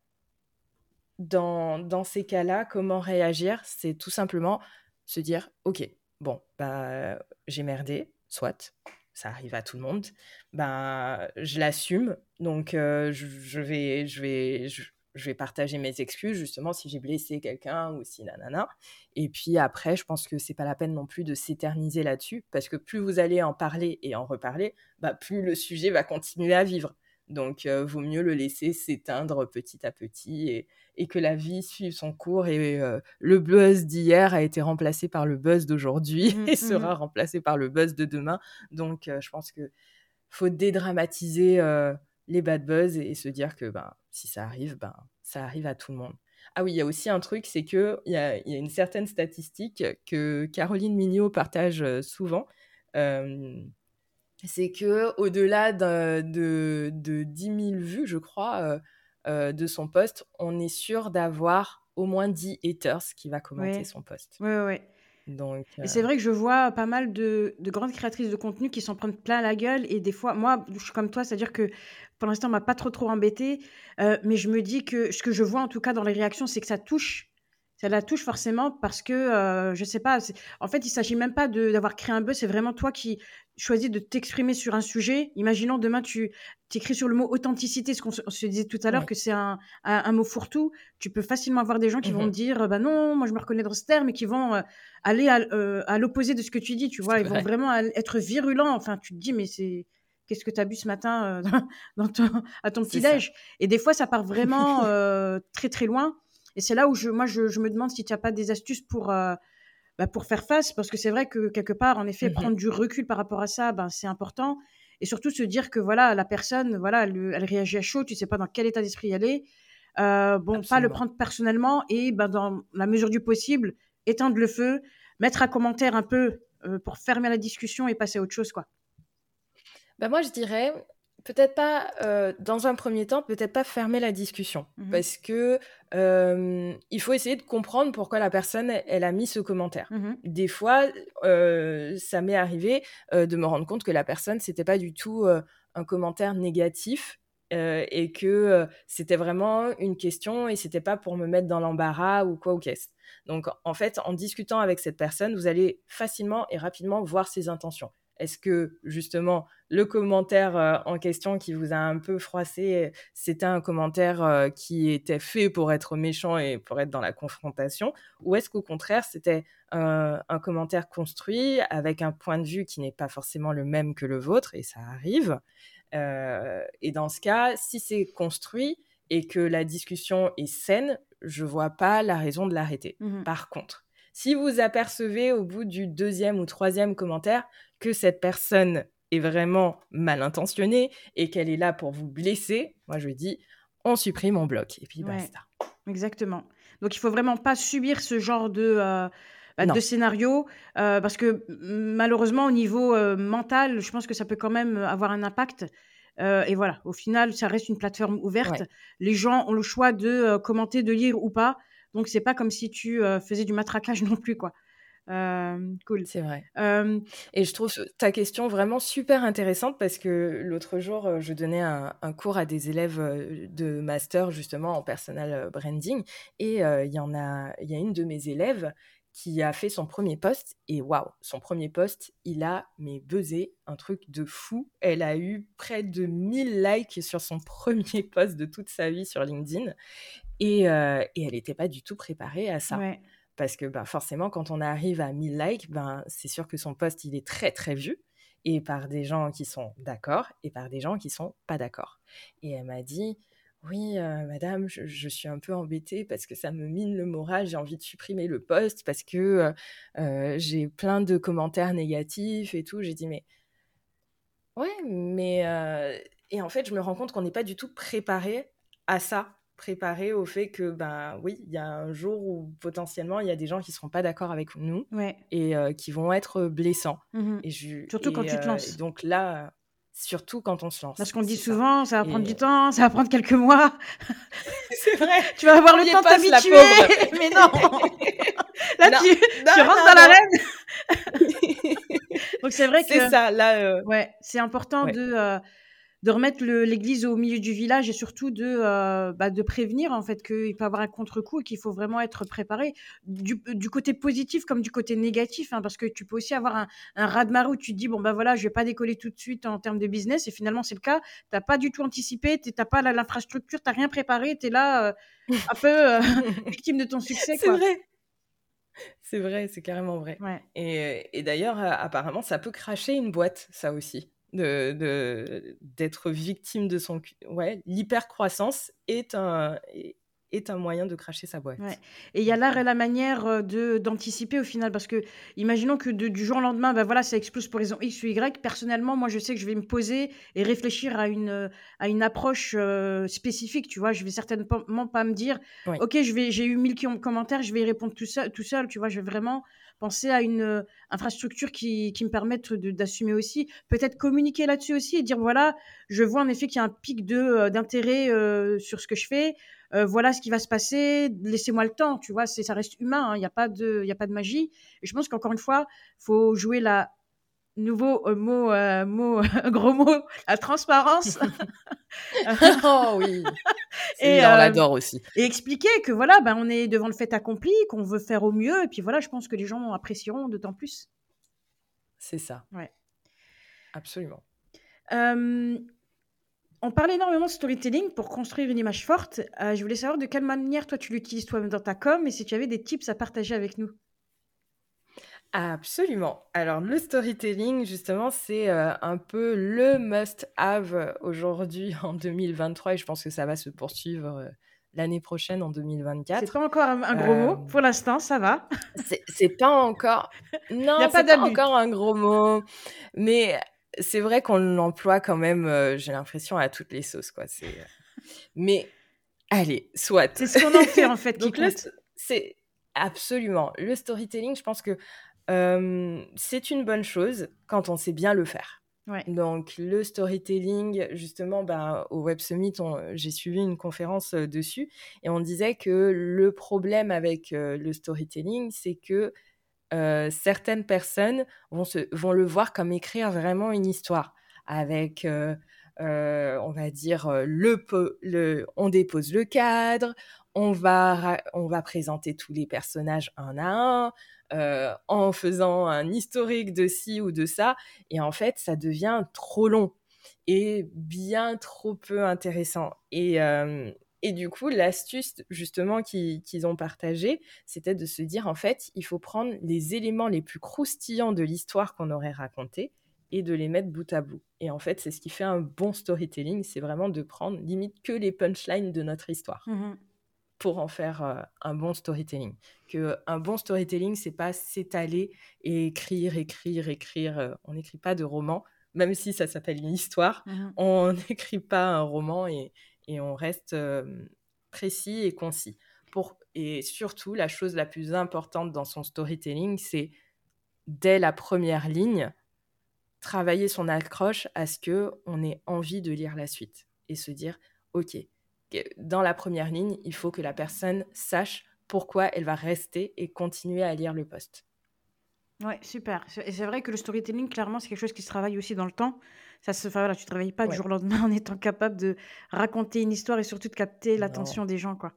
dans, dans ces cas-là, comment réagir C'est tout simplement se dire, OK, bon, bah, j'ai merdé, soit, ça arrive à tout le monde, bah, je l'assume, donc euh, je, vais, je, vais, je, vais partager mes excuses, justement, si j'ai blessé quelqu'un ou si nanana. Et puis après, je pense que c'est pas la peine non plus de s'éterniser là-dessus, parce que plus vous allez en parler et en reparler, bah, plus le sujet va continuer à vivre. Donc, euh, vaut mieux le laisser s'éteindre petit à petit et, et, que la vie suive son cours. Et euh, le buzz d'hier a été remplacé par le buzz d'aujourd'hui mmh, et sera mmh. remplacé par le buzz de demain. Donc, euh, je pense que faut dédramatiser les bad buzz et, se dire que ben, si ça arrive, ben, ça arrive à tout le monde. Ah oui, il y a aussi un truc, c'est qu'il y a, y a une certaine statistique que Caroline Mignot partage souvent c'est que au-delà de, de, 10 000 vues, je crois, euh, euh, de son post, on est sûr d'avoir au moins 10 haters qui va commenter son post. Oui, oui. Donc, Et c'est euh vrai que je vois pas mal de, de, grandes créatrices de contenu qui s'en prennent plein la gueule. Et des fois, moi, je suis comme toi, c'est-à-dire que pour l'instant, on m'a pas trop trop embêté. mais je me dis que ce que je vois en tout cas dans les réactions, c'est que ça touche ça la touche forcément parce que, euh, je sais pas, en fait, il s'agit même pas d'avoir créé un buzz, c'est vraiment toi qui choisis de t'exprimer sur un sujet. Imaginons demain, tu écris sur le mot authenticité, ce qu'on se, disait tout à l'heure, que c'est un, un, mot fourre-tout. Tu peux facilement avoir des gens qui vont mmh dire, bah non, moi je me reconnais dans ce terme, et qui vont euh, aller euh, à, l'opposé de ce que tu dis, tu vois. Ils vont vraiment être virulents. Enfin, tu te dis, mais c'est qu'est-ce que tu as bu ce matin euh, dans ton, à ton petit-déj Et des fois, ça part vraiment très très loin. Et c'est là où je, moi, je, me demande si tu n'as pas des astuces pour, euh, bah, pour faire face, parce que c'est vrai que quelque part, en effet, mmh prendre du recul par rapport à ça, ben, c'est important. Et surtout se dire que voilà, la personne, voilà, elle, réagit à chaud, tu sais pas dans quel état d'esprit elle est. Euh, bon, pas le prendre personnellement et ben, dans la mesure du possible, éteindre le feu, mettre un commentaire un peu euh, pour fermer la discussion et passer à autre chose, quoi. Bah moi, je dirais, peut-être pas, euh, dans un premier temps, peut-être pas fermer la discussion. Mmh parce que euh, il faut essayer de comprendre pourquoi la personne, elle a mis ce commentaire. Mmh Des fois, euh, ça m'est arrivé de me rendre compte que la personne, c'était pas du tout un commentaire négatif. et que c'était vraiment une question et c'était pas pour me mettre dans l'embarras ou quoi ou qu'est-ce. Donc en fait, en discutant avec cette personne, vous allez facilement et rapidement voir ses intentions. Est-ce que justement le commentaire euh, en question qui vous a un peu froissé, c'était un commentaire euh, qui était fait pour être méchant et pour être dans la confrontation Ou est-ce qu'au contraire c'était un, commentaire construit avec un point de vue qui n'est pas forcément le même que le vôtre et ça arrive euh, Et dans ce cas, si c'est construit et que la discussion est saine, je vois pas la raison de l'arrêter. Mmh Par contre, si vous apercevez au bout du deuxième ou troisième commentaire que cette personne est vraiment mal intentionnée et qu'elle est là pour vous blesser, moi je dis on supprime, on bloque et puis basta. Exactement. Donc il faut vraiment pas subir ce genre de, euh, bah, de scénario, parce que malheureusement, au niveau mental, je pense que ça peut quand même avoir un impact. et voilà, au final, ça reste une plateforme ouverte. Les gens ont le choix de commenter, de lire ou pas. Donc, c'est pas comme si tu faisais du matraquage non plus, quoi. Cool. C'est vrai. Et je trouve ta question vraiment super intéressante parce que l'autre jour, je donnais un, cours à des élèves de master justement en personal branding et il y en a, il y a une de mes élèves qui a fait son premier post et waouh, son premier post, il a mais buzzé un truc de fou. Elle a eu près de 1000 likes sur son premier post de toute sa vie sur LinkedIn et, et elle n'était pas du tout préparée à ça. Parce que bah, forcément, quand on arrive à 1000 likes, ben, c'est sûr que son post, il est très, très vu. Et par des gens qui sont d'accord et par des gens qui sont pas d'accord. Et elle m'a dit, oui, euh, madame, je, suis un peu embêtée parce que ça me mine le moral, j'ai envie de supprimer le post parce que euh, j'ai plein de commentaires négatifs et tout. J'ai dit, mais ouais, mais... Et en fait, je me rends compte qu'on n'est pas du tout préparé à ça préparer au fait que, ben oui, il y a un jour où potentiellement il y a des gens qui seront pas d'accord avec nous et euh, qui vont être blessants. Mmh et surtout quand tu te euh, lances. donc là, surtout quand on se lance. Parce qu'on dit souvent, ça. va prendre du temps, ça va prendre quelques mois. c'est vrai. tu vas avoir le temps de t'habituer. Mais non. là, tu, tu rentres dans l'arène. donc c'est vrai que. C'est ça, là. Euh, ouais, c'est important de de remettre l'église au milieu du village et surtout de, euh, bah, de prévenir en fait qu'il peut y avoir un contre-coup et qu'il faut vraiment être préparé du, côté positif comme du côté négatif hein, parce que tu peux aussi avoir un, un raz-de-marée où tu te dis bon ben voilà je vais pas décoller tout de suite en termes de business. Et finalement c'est le cas. T'as pas du tout anticipé t'as pas l'infrastructure t'as rien préparé t'es là euh, un peu euh, victime de ton succès c'est vrai. C'est vrai, c'est carrément vrai. Et, et d'ailleurs, apparemment, ça peut cracher une boîte, ça aussi de d'être victime de son ouais l'hypercroissance est un est un moyen de cracher sa boîte. Et il y a l'art et la manière de d'anticiper au final parce que imaginons que du jour au lendemain ben voilà ça explose pour raison X ou Y. Personnellement moi je sais que je vais me poser et réfléchir à une à une approche spécifique tu vois. Je vais certainement pas me dire OK je vais j'ai eu 1000 commentaires je vais y répondre tout seul tout seul tu vois. Je vais vraiment penser à une euh, infrastructure qui, qui me permette d'assumer aussi, peut-être communiquer là-dessus aussi et dire voilà, je vois en effet qu'il y a un pic euh, d'intérêt euh, sur ce que je fais, voilà ce qui va se passer, laissez-moi le temps, tu vois, c'est ça reste humain, hein, il n'y a pas de il a pas de magie. Et je pense qu'encore une fois, faut jouer la nouveau mot, mot gros mot, la transparence. oh oui. et on l'adore aussi. Et expliquer que voilà, ben on est devant le fait accompli, qu'on veut faire au mieux, et puis voilà, je pense que les gens apprécieront d'autant plus. C'est ça. Ouais. Absolument. on parle énormément de storytelling pour construire une image forte. je voulais savoir de quelle manière toi tu l'utilises toi-même dans ta com et si tu avais des tips à partager avec nous. Absolument. Alors le storytelling, justement, c'est euh, un peu le must-have aujourd'hui en 2023 et je pense que ça va se poursuivre euh, l'année prochaine en 2024. C'est pas encore un, gros mot euh, pour l'instant, ça va? C'est pas encore. Non, c'est pas, pas encore un gros mot, mais c'est vrai qu'on l'emploie quand même. J'ai l'impression à toutes les sauces, quoi. C'est. Mais allez, soit. C'est ce qu'on en fait en fait qui compte. C'est absolument le storytelling. Je pense que c'est une bonne chose quand on sait bien le faire. Donc le storytelling, justement, bah, au Web Summit, j'ai suivi une conférence dessus et on disait que le problème avec le storytelling, c'est que certaines personnes vont, se, vont le voir comme écrire vraiment une histoire avec, on va dire, le, on dépose le cadre, on va, on va présenter tous les personnages un à un, en faisant un historique de ci ou de ça. Et en fait, ça devient trop long et bien trop peu intéressant. Et, et du coup, l'astuce justement qu'ils ont partagée, c'était de se dire, en fait, il faut prendre les éléments les plus croustillants de l'histoire qu'on aurait racontée et de les mettre bout à bout. Et en fait, c'est ce qui fait un bon storytelling, c'est vraiment de prendre limite que les punchlines de notre histoire. Mmh pour en faire euh, un bon storytelling. Que un bon storytelling, c'est pas s'étaler et écrire, écrire, écrire. Euh, on n'écrit pas de roman, même si ça s'appelle une histoire. Mmh on n'écrit pas un roman et, et on reste euh, précis et concis. pour et surtout la chose la plus importante dans son storytelling, c'est dès la première ligne travailler son accroche à ce que on ait envie de lire la suite et se dire OK, dans la première ligne, il faut que la personne sache pourquoi elle va rester et continuer à lire le poste. Ouais, super. Et c'est vrai que le storytelling, clairement, c'est quelque chose qui se travaille aussi dans le temps. Ça se, enfin, voilà, tu ne travailles pas du jour au lendemain en étant capable de raconter une histoire et surtout de capter l'attention des gens, quoi.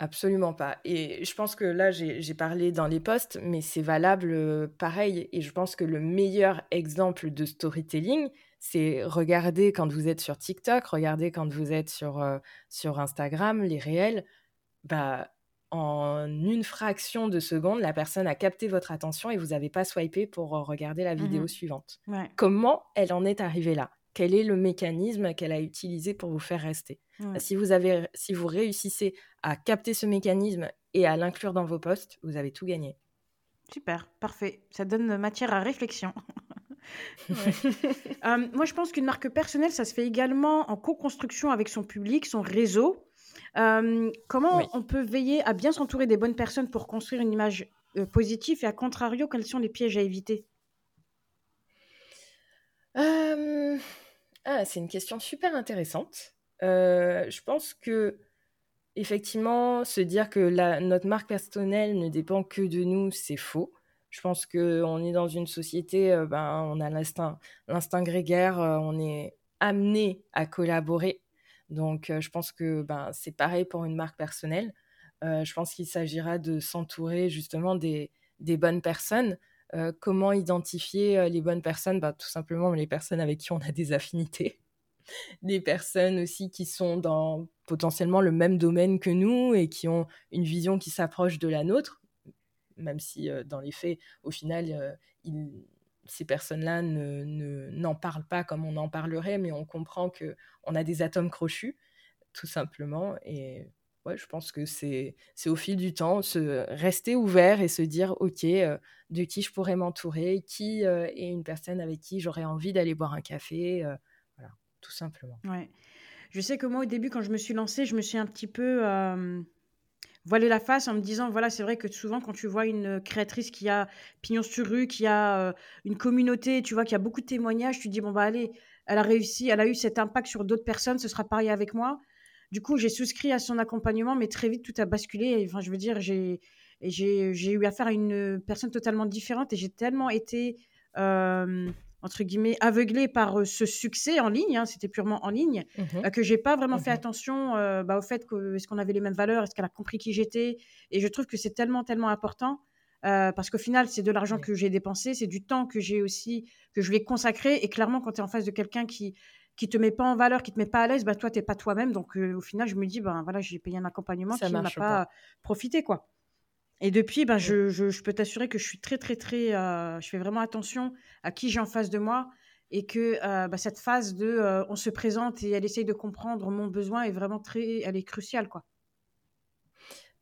Absolument pas. Et je pense que là, j'ai parlé dans les posts, mais c'est valable euh, pareil. Et je pense que le meilleur exemple de storytelling, c'est regarder quand vous êtes sur TikTok, regarder quand vous êtes sur, euh, sur Instagram, les réels. Bah, en une fraction de seconde, la personne a capté votre attention et vous n'avez pas swipé pour euh, regarder la vidéo mmh suivante. Comment elle en est arrivée là? Quel est le mécanisme qu'elle a utilisé pour vous faire rester. Si, vous avez, si vous réussissez à capter ce mécanisme et à l'inclure dans vos posts, vous avez tout gagné. Super, parfait. Ça donne matière à réflexion. Euh, moi, je pense qu'une marque personnelle, ça se fait également en co-construction avec son public, son réseau. Euh, comment on peut veiller à bien s'entourer des bonnes personnes pour construire une image euh, positive et à contrario, quels sont les pièges à éviter? Ah, c'est une question super intéressante. Euh, je pense que effectivement, se dire que la, notre marque personnelle ne dépend que de nous, c'est faux. Je pense qu'on est dans une société, euh, ben, on a l'instinct, l'instinct grégaire, euh, on est amené à collaborer. Donc, je pense que ben, c'est pareil pour une marque personnelle. je pense qu'il s'agira de s'entourer justement des, des bonnes personnes. Euh, comment identifier euh, les bonnes personnes? Bah, Tout simplement les personnes avec qui on a des affinités. Des personnes aussi qui sont dans potentiellement le même domaine que nous et qui ont une vision qui s'approche de la nôtre, même si euh, dans les faits, au final, ces personnes-là n'en ne, parlent pas comme on en parlerait, mais on comprend qu'on a des atomes crochus, tout simplement. Et ouais, je pense que c'est au fil du temps, se rester ouvert et se dire, OK, euh, de qui je pourrais m'entourer, qui euh, est une personne avec qui j'aurais envie d'aller boire un café, euh, voilà, tout simplement. Ouais. Je sais que moi, au début, quand je me suis lancée, je me suis un petit peu voilé la face en me disant, voilà, c'est vrai que souvent, quand tu vois une créatrice qui a pignon sur rue, qui a une communauté, tu vois, qui a beaucoup de témoignages, tu te dis, bon, bah allez, elle a réussi, elle a eu cet impact sur d'autres personnes, ce sera pareil avec moi. Du coup, j'ai souscrit à son accompagnement, mais très vite, tout a basculé. Enfin, je veux dire, j'ai, eu affaire à une personne totalement différente et j'ai tellement été, euh, entre guillemets, aveuglée par euh, ce succès en ligne, hein, c'était purement en ligne, mmh euh, que j'ai pas vraiment fait mmh attention bah, au fait que, est-ce qu'on avait les mêmes valeurs, est-ce qu'elle a compris qui j'étais. Et je trouve que c'est tellement, tellement important. parce qu'au final, c'est de l'argent que j'ai dépensé, c'est du temps que j'ai aussi, que je vais consacrer. Et clairement, quand tu es en face de quelqu'un qui, qui te met pas en valeur, qui te met pas à l'aise, bah toi t'es pas toi-même. Donc euh, au final, je me dis ben voilà, j'ai payé un accompagnement qui m'a pas, profité quoi. Et depuis, ben, je, je, peux t'assurer que je suis très très très, euh, je fais vraiment attention à qui j'ai en face de moi et que euh, bah, cette phase de on se présente et elle essaye de comprendre mon besoin est vraiment très, elle est cruciale quoi.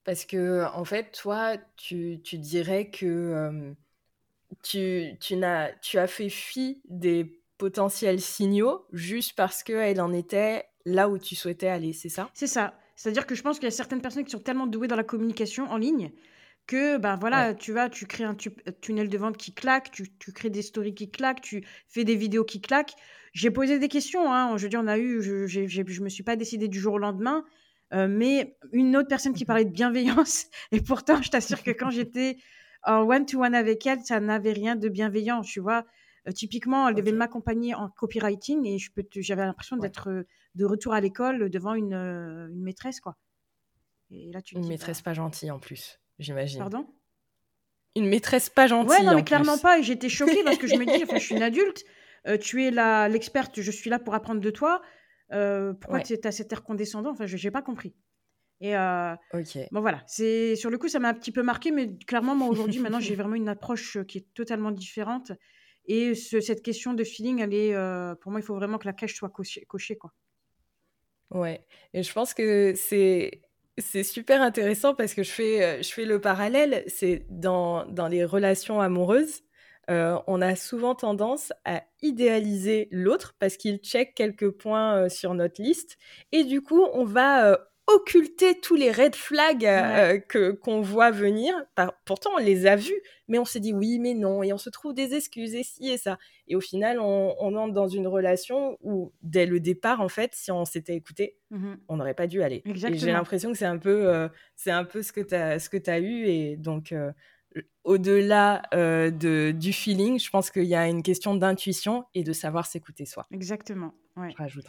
Parce que en fait, toi, tu, tu dirais que tu, tu, n'as, tu as fait fi des potentiels signaux juste parce qu'elle en était là où tu souhaitais aller, c'est ça? C'est ça. C'est-à-dire que je pense qu'il y a certaines personnes qui sont tellement douées dans la communication en ligne que ben voilà, tu vas, tu crées un tunnel de vente qui claque, tu, tu, crées des stories qui claquent, tu fais des vidéos qui claquent. J'ai posé des questions, hein, je veux dire, on a eu, je, je, je me suis pas décidée du jour au lendemain, euh, mais une autre personne qui mmh parlait de bienveillance, et pourtant, je t'assure que quand j'étais en one-to-one avec elle, ça n'avait rien de bienveillant, tu vois. Euh, typiquement, elle devait m'accompagner en copywriting et j'avais l'impression d'être euh, de retour à l'école devant une, euh, une, maîtresse, quoi. Et là, tu une maîtresse bah pas gentille en plus, j'imagine. Pardon? Une maîtresse pas gentille. Ouais, non, mais clairement pas. Et j'étais choquée parce que je me dis, enfin, je suis une adulte, tu es l'experte, je suis là pour apprendre de toi. pourquoi tu as cet air condescendant? Enfin, je n'ai pas compris. Et bon voilà, c'est sur le coup ça m'a un petit peu marqué, mais clairement moi aujourd'hui maintenant j'ai vraiment une approche qui est totalement différente et cette question de feeling, elle est, euh, pour moi, il faut vraiment que la cache soit cochée, quoi. Ouais, et je pense que c'est c'est super intéressant parce que je fais, euh, je fais le parallèle, c'est dans, dans les relations amoureuses, euh, on a souvent tendance à idéaliser l'autre parce qu'il check quelques points sur notre liste. Et du coup on va occulter tous les red flags euh, que qu'on voit venir. pourtant, on les a vus, mais on s'est dit oui, mais non, et on se trouve des excuses et ci et ça. Et au final, on, entre dans une relation où, dès le départ, en fait, si on s'était écouté, mmh on n'aurait pas dû aller. J'ai l'impression que c'est un peu, euh, c'est un peu ce que tu as, ce que as eu, et donc. Euh, au-delà de, du feeling, je pense qu'il y a une question d'intuition et de savoir s'écouter soi. Exactement. Ouais. Je.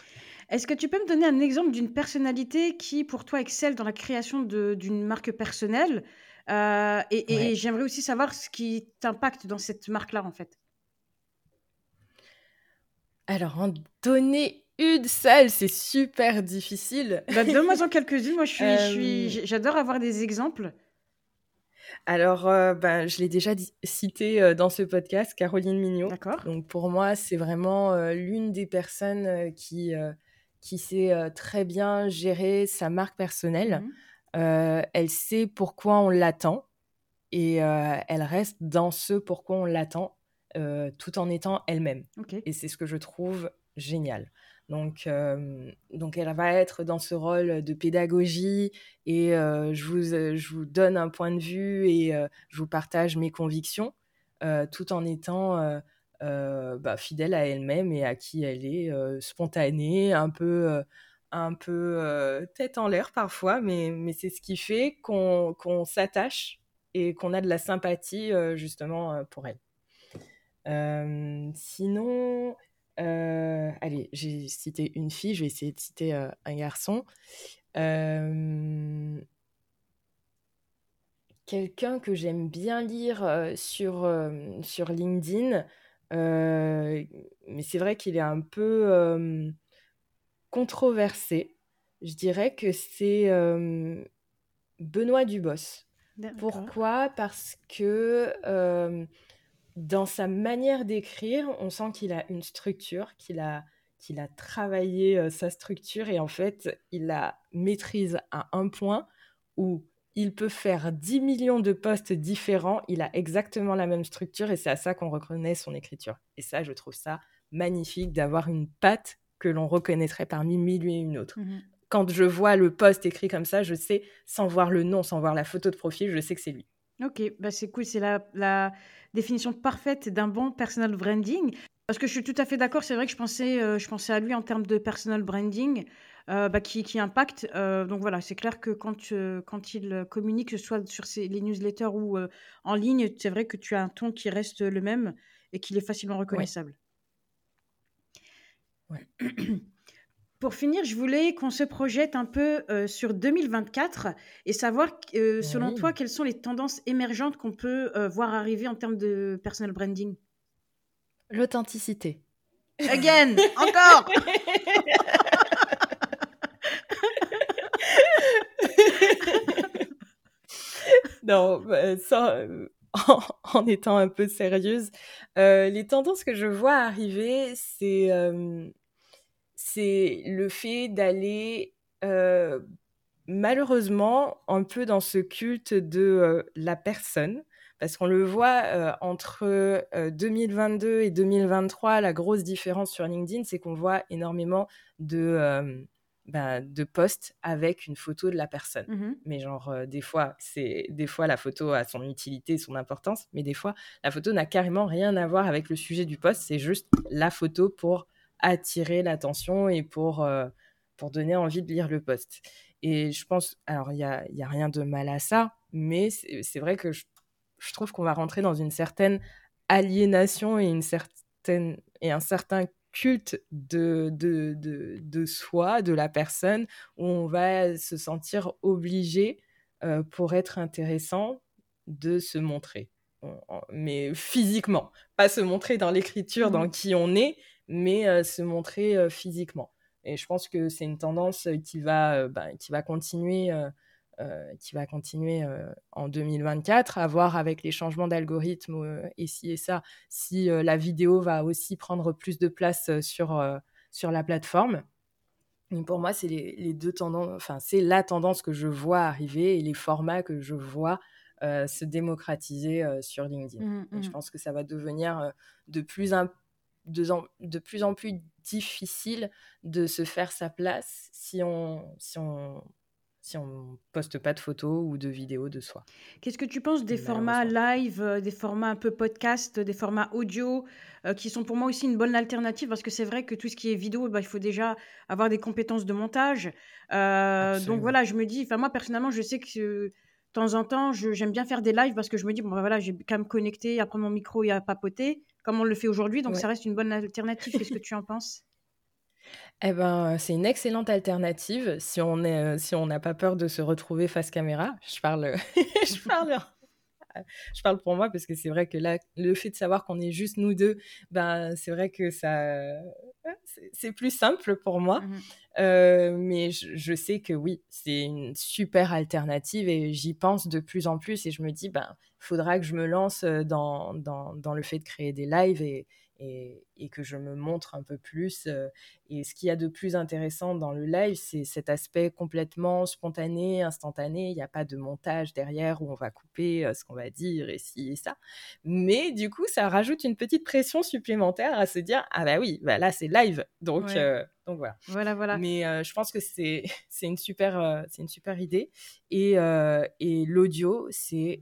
Est-ce que tu peux me donner un exemple d'une personnalité qui, pour toi, excelle dans la création d'une marque personnelle euh, Et, j'aimerais aussi savoir ce qui t'impacte dans cette marque-là, en fait. Alors, en donner une seule, c'est super difficile. Bah, Donne-moi en quelques-unes. Moi, euh, j'adore avoir des exemples. Alors, euh, ben, je l'ai déjà cité dans ce podcast, Caroline Mignot. D'accord. Donc, pour moi, c'est vraiment l'une des personnes qui, qui sait euh, très bien gérer sa marque personnelle. Mmh euh, elle sait pourquoi on l'attend et euh, elle reste dans ce pourquoi on l'attend tout en étant elle-même. Et c'est ce que je trouve génial. Donc, donc, elle va être dans ce rôle de pédagogie et je, vous, je vous donne un point de vue et je vous partage mes convictions tout en étant bah, fidèle à elle-même et à qui elle est, spontanée, un peu, un peu tête en l'air parfois, mais, mais c'est ce qui fait qu'on s'attache et qu'on a de la sympathie justement pour elle. sinon, allez, j'ai cité une fille, je vais essayer de citer un garçon. Quelqu'un que j'aime bien lire sur, sur LinkedIn, euh, mais c'est vrai qu'il est un peu euh, controversé. Je dirais que c'est euh, Benoît Dubos. Pourquoi? Parce que dans sa manière d'écrire, on sent qu'il a une structure, qu'il a, qu'il a travaillé sa structure et en fait, il la maîtrise à un point où il peut faire 10 millions de postes différents, il a exactement la même structure et c'est à ça qu'on reconnaît son écriture. Et ça, je trouve ça magnifique d'avoir une patte que l'on reconnaîtrait parmi mille et une autres. Mmh Quand je vois le poste écrit comme ça, je sais, sans voir le nom, sans voir la photo de profil, je sais que c'est lui. Ok, bah c'est cool, c'est la, la, définition parfaite d'un bon personal branding. Parce que je suis tout à fait d'accord, c'est vrai que je pensais, euh, je pensais à lui en termes de personal branding. Euh, bah, qui, qui impacte. Euh, donc voilà, c'est clair que quand, quand il communique, que ce soit sur les newsletters ou en ligne, c'est vrai que tu as un ton qui reste le même et qu'il est facilement reconnaissable. Pour finir, je voulais qu'on se projette un peu sur 2024 et savoir, selon toi, quelles sont les tendances émergentes qu'on peut voir arriver en termes de personal branding? L'authenticité. Again, encore non, bah, ça, euh, en, étant un peu sérieuse, euh, les tendances que je vois arriver, c'est euh, c'est le fait d'aller malheureusement un peu dans ce culte de la personne. Parce qu'on le voit entre 2022 et 2023, la grosse différence sur LinkedIn, c'est qu'on voit énormément de, bah, de posts avec une photo de la personne. Mmh mais genre, euh, des fois, c'est des fois la photo a son utilité, son importance, mais des fois, la photo n'a carrément rien à voir avec le sujet du post. C'est juste la photo pour attirer l'attention et pour, euh, pour donner envie de lire le post. Et je pense, alors, il n'y a, y a rien de mal à ça, mais c'est vrai que je, je trouve qu'on va rentrer dans une certaine aliénation et, une certaine, et un certain culte de, de, de, soi, de la personne, où on va se sentir obligé, euh, pour être intéressant, de se montrer. Mais physiquement, pas se montrer dans l'écriture, dans mmh. qui on est, mais euh, se montrer euh, physiquement. Et je pense que c'est une tendance qui va, bah, qui va continuer euh, qui va continuer euh, en 2024, à voir avec les changements d'algorithme euh, et si et ça, si la vidéo va aussi prendre plus de place sur, sur la plateforme. pour moi, c'est les, deux tendances, enfin, c'est la tendance que je vois arriver et les formats que je vois se démocratiser sur LinkedIn. Mmh, je mmh. pense que ça va devenir de plus, de, de, plus en plus difficile de se faire sa place si on, si on si on poste pas de photos ou de vidéos de soi. Qu'est-ce que tu penses des formats live, euh, des formats un peu podcast, des formats audio, euh, qui sont pour moi aussi une bonne alternative? Parce que c'est vrai que tout ce qui est vidéo, bah, il faut déjà avoir des compétences de montage. Euh, donc voilà, je me dis, enfin moi personnellement, je sais que de temps en temps, j'aime bien faire des lives parce que je me dis, bon bah, voilà, j'ai qu'à me connecter, à prendre mon micro et à papoter, comme on le fait aujourd'hui, donc ça reste une bonne alternative. Qu'est-ce que tu en penses? Eh ben, c'est une excellente alternative si on est, si on n'a pas peur de se retrouver face caméra. Je parle, je parle, je parle pour moi parce que c'est vrai que là, le fait de savoir qu'on est juste nous deux, ben, c'est vrai que ça, c'est plus simple pour moi. Mmh euh, mais je, sais que oui, c'est une super alternative et j'y pense de plus en plus et je me dis, ben, il faudra que je me lance dans, dans, dans le fait de créer des lives et, et, que je me montre un peu plus. Euh, et ce qu'il y a de plus intéressant dans le live, c'est cet aspect complètement spontané, instantané. Il n'y a pas de montage derrière où on va couper euh, ce qu'on va dire et ci et ça. Mais du coup, ça rajoute une petite pression supplémentaire à se dire ah bah oui, bah là c'est live, donc euh, donc voilà. Voilà voilà. Mais je pense que c'est une super c'est une super idée et et l'audio c'est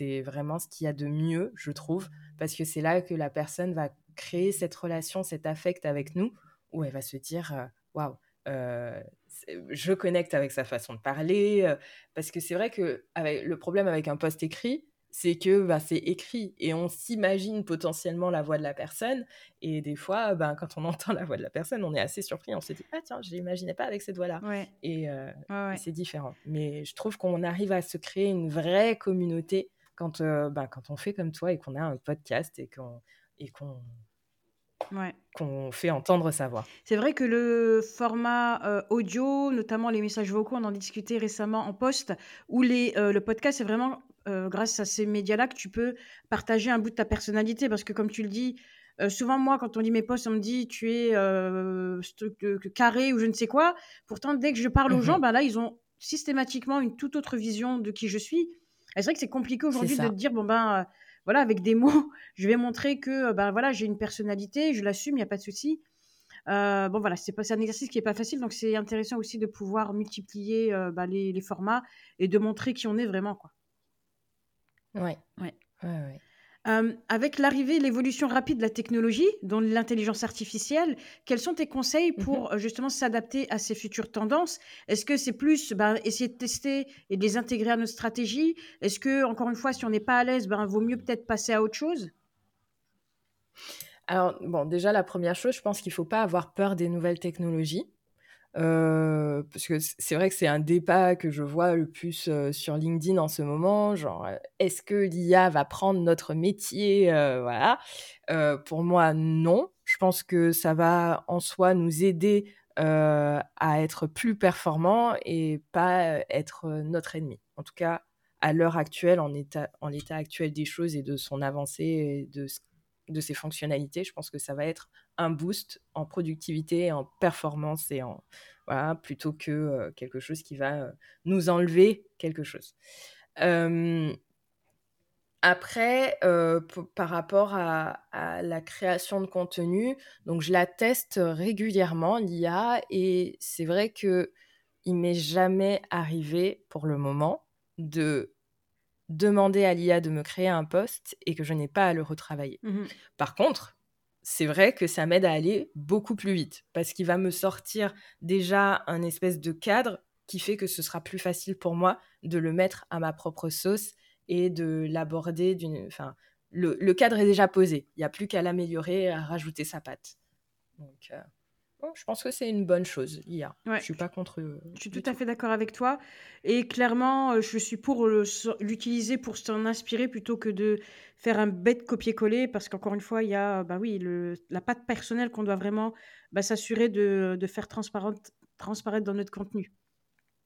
c'est vraiment ce qu'il y a de mieux, je trouve, parce que c'est là que la personne va créer cette relation, cet affect avec nous, où elle va se dire euh, waouh, euh, je connecte avec sa façon de parler. Euh, parce que c'est vrai que avec, le problème avec un post écrit, c'est que bah, c'est écrit et on s'imagine potentiellement la voix de la personne. Et des fois, ben, quand on entend la voix de la personne, on est assez surpris. On se dit, ah tiens, je l'imaginais pas avec cette voix-là. Et, c'est différent. Mais je trouve qu'on arrive à se créer une vraie communauté quand, ben, quand on fait comme toi et qu'on a un podcast et qu'on et qu'on qu'on fait entendre sa voix. C'est vrai que le format euh, audio, notamment les messages vocaux, on en discutait récemment en post, ou les, euh, le podcast, c'est vraiment euh, grâce à ces médias-là que tu peux partager un bout de ta personnalité. Parce que comme tu le dis, souvent moi, quand on lit mes posts, on me dit tu es carré ou je ne sais quoi. Pourtant, dès que je parle aux gens, mmh ben là, ils ont systématiquement une toute autre vision de qui je suis. C'est vrai que c'est compliqué aujourd'hui de te dire, bon ben voilà, avec des mots, je vais montrer que ben voilà, j'ai une personnalité, je l'assume, il n'y a pas de souci. Euh, bon voilà, c'est un exercice qui est pas facile, donc c'est intéressant aussi de pouvoir multiplier euh, bah, les, les, formats et de montrer qui on est vraiment quoi. Ouais. Ouais. ouais, ouais. Euh, avec l'arrivée et l'évolution rapide de la technologie, dont l'intelligence artificielle, quels sont tes conseils mmh pour euh, justement s'adapter à ces futures tendances? Est-ce que c'est plus ben, essayer de tester et de les intégrer à nos stratégies Est-ce que, encore une fois, si on n'est pas à l'aise, ben, vaut mieux peut-être passer à autre chose? Alors, bon, déjà, la première chose, je pense qu'il ne faut pas avoir peur des nouvelles technologies. Parce que c'est vrai que c'est un débat que je vois le plus sur LinkedIn en ce moment, genre est-ce que l'IA va prendre notre métier Voilà. pour moi, non. Je pense que ça va en soi nous aider à être plus performants et pas être notre ennemi. En tout cas, à l'heure actuelle, en, en l'état actuel des choses et de son avancée et de, de ses fonctionnalités, je pense que ça va être un boost en productivité, en performance et en voilà, plutôt que euh, quelque chose qui va euh, nous enlever quelque chose. après, euh, par rapport à, la création de contenu, donc je la teste régulièrement l'IA et c'est vrai que il m'est jamais arrivé pour le moment de demander à l'IA de me créer un poste et que je n'ai pas à le retravailler. Mmh par contre, c'est vrai que ça m'aide à aller beaucoup plus vite parce qu'il va me sortir déjà un espèce de cadre qui fait que ce sera plus facile pour moi de le mettre à ma propre sauce et de l'aborder d'une. Enfin, le, cadre est déjà posé. Il n'y a plus qu'à l'améliorer, à rajouter sa patte. Donc, euh, je pense que c'est une bonne chose, l'IA. Ouais. Je suis pas contre. Euh, je suis tout à fait d'accord avec toi. Et clairement, euh, je suis pour l'utiliser pour s'en inspirer plutôt que de faire un bête copier-coller. Parce qu'encore une fois, il y a bah oui, le, la patte personnelle qu'on doit vraiment bah, s'assurer de, de faire transparaître dans notre contenu.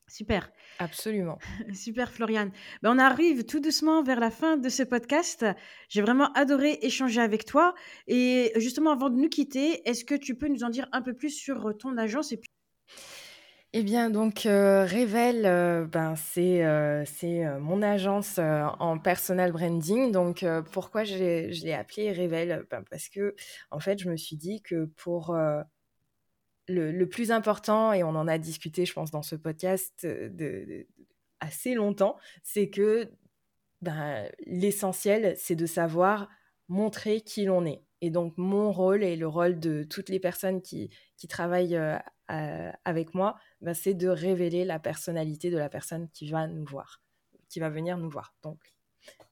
Super. Absolument. Super, Floriane. Ben, on arrive tout doucement vers la fin de ce podcast. J'ai vraiment adoré échanger avec toi. Et justement, avant de nous quitter, est-ce que tu peux nous en dire un peu plus sur euh, ton agence et puis... Eh bien, donc, euh, Revel, euh, ben, c'est c'est mon agence en personal branding. Donc, pourquoi je l'ai appelé Revel? Ben, Parce que, en fait, je me suis dit que pour le, plus important, et on en a discuté, je pense, dans ce podcast de, assez longtemps, c'est que ben, l'essentiel, c'est de savoir montrer qui l'on est. Et donc, mon rôle et le rôle de toutes les personnes qui, travaillent avec moi, ben, c'est de révéler la personnalité de la personne qui va nous voir, qui va venir nous voir. Donc,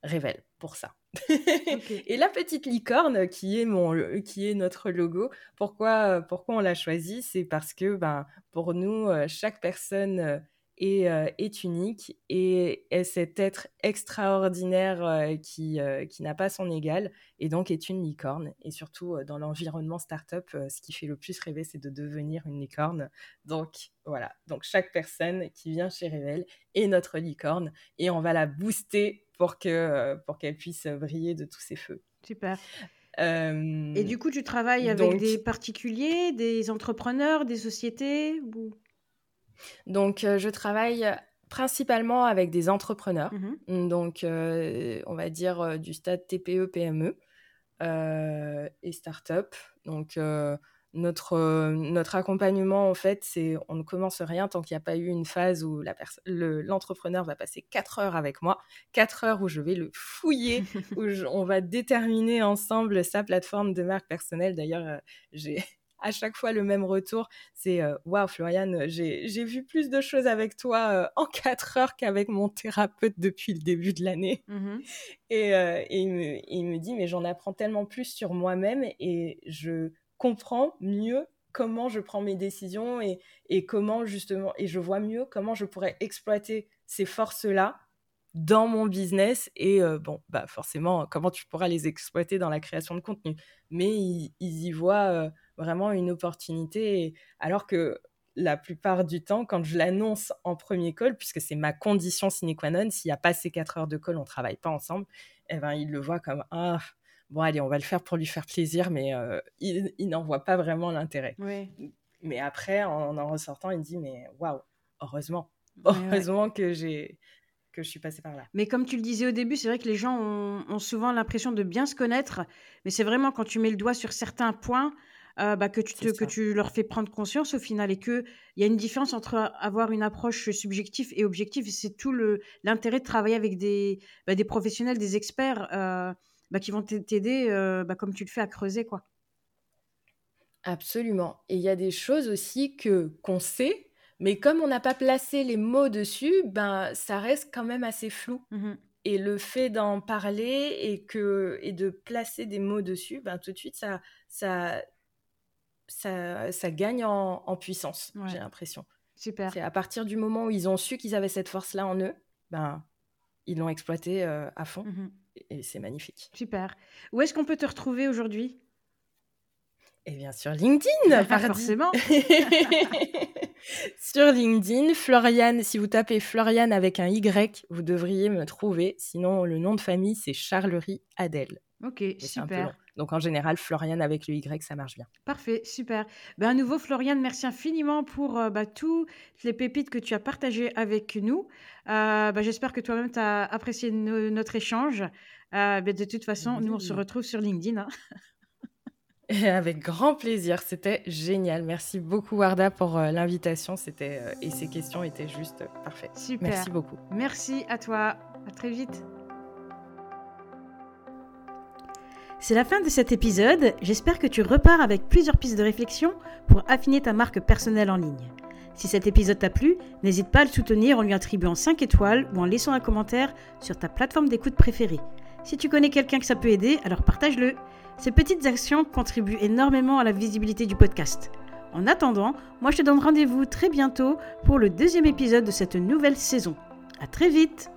révèle pour ça. et la petite licorne qui est, mon, qui est notre logo, pourquoi, pourquoi on l'a choisi C'est parce que ben, pour nous, euh, chaque personne euh, est, euh, est unique et est cet être extraordinaire qui, qui n'a pas son égal et donc est une licorne. Et surtout dans l'environnement startup, ce qui fait le plus rêver, c'est de devenir une licorne. Donc voilà, donc chaque personne qui vient chez Revel est notre licorne et on va la booster pour que euh, pour qu'elle puisse briller de tous ses feux. Super. Et du coup, tu travailles avec des particuliers, des entrepreneurs, des sociétés Donc, euh, je travaille principalement avec des entrepreneurs, mmh donc euh, on va dire du stade TPE, PME et start-up. Donc, notre, euh, notre accompagnement, en fait, c'est on ne commence rien tant qu'il n'y a pas eu une phase où l'entrepreneur va passer quatre heures avec moi, quatre heures où je vais le fouiller, où on va déterminer ensemble sa plateforme de marque personnelle. D'ailleurs, euh, j'ai à chaque fois le même retour, c'est euh, waouh, Floriane, j'ai vu plus de choses avec toi en quatre heures qu'avec mon thérapeute depuis le début de l'année. Mmh et, et il, me, il me dit, mais j'en apprends tellement plus sur moi-même et je comprends mieux comment je prends mes décisions et, et, comment justement, et je vois mieux comment je pourrais exploiter ces forces-là dans mon business et euh, bon, bah forcément, comment tu pourras les exploiter dans la création de contenu. Mais ils, y voient euh, vraiment une opportunité, alors que la plupart du temps, quand je l'annonce en premier call, puisque c'est ma condition sine qua non, s'il n'y a pas ces quatre heures de call, on ne travaille pas ensemble, eh ben, ils le voient comme « Ah, bon, allez, on va le faire pour lui faire plaisir, mais euh, il, n'en voit pas vraiment l'intérêt. Mais après, en en ressortant, il dit, mais waouh, heureusement, heureusement que j'ai que je suis passée par là. Mais comme tu le disais au début, c'est vrai que les gens ont, souvent l'impression de bien se connaître, mais c'est vraiment quand tu mets le doigt sur certains points euh, bah, que, tu te, que tu leur fais prendre conscience au final et qu'il y a une différence entre avoir une approche subjective et objective. C'est tout l'intérêt de travailler avec des, bah, des professionnels, des experts. Euh, bah, qui vont t'aider, euh, comme tu le fais, à creuser. quoi. Absolument. Et il y a des choses aussi que qu'on sait, mais comme on n'a pas placé les mots dessus, ben ça reste quand même assez flou. Mmh et le fait d'en parler et que et de placer des mots dessus, ben tout de suite ça ça ça, ça gagne en, en puissance. J'ai l'impression. Super. C'est à partir du moment où ils ont su qu'ils avaient cette force-là en eux, ben ils l'ont exploité euh, à fond. Mmh et c'est magnifique. Super. Où est-ce qu'on peut te retrouver aujourd'hui? Eh bien, sur LinkedIn, Pas forcément. sur LinkedIn, Floriane, si vous tapez Floriane avec un Y, vous devriez me trouver. Sinon, le nom de famille, c'est Charlerie Adèle. Ok, super. Donc en général, Floriane avec le Y, ça marche bien. Parfait, super. Ben, à nouveau, Floriane, merci infiniment pour euh, bah, toutes les pépites que tu as partagées avec nous. Euh, bah, j'espère que toi-même, tu as apprécié notre échange. Euh, ben, de toute façon, nous, on se retrouve sur LinkedIn. Hein. avec grand plaisir, c'était génial. Merci beaucoup, Warda, pour l'invitation. C'était et ces questions étaient juste parfaites. Super. Merci beaucoup. Merci à toi. À très vite. C'est la fin de cet épisode, j'espère que tu repars avec plusieurs pistes de réflexion pour affiner ta marque personnelle en ligne. Si cet épisode t'a plu, n'hésite pas à le soutenir en lui attribuant 5 étoiles ou en laissant un commentaire sur ta plateforme d'écoute préférée. Si tu connais quelqu'un que ça peut aider, alors partage-le. Ces petites actions contribuent énormément à la visibilité du podcast. En attendant, moi je te donne rendez-vous très bientôt pour le deuxième épisode de cette nouvelle saison. À très vite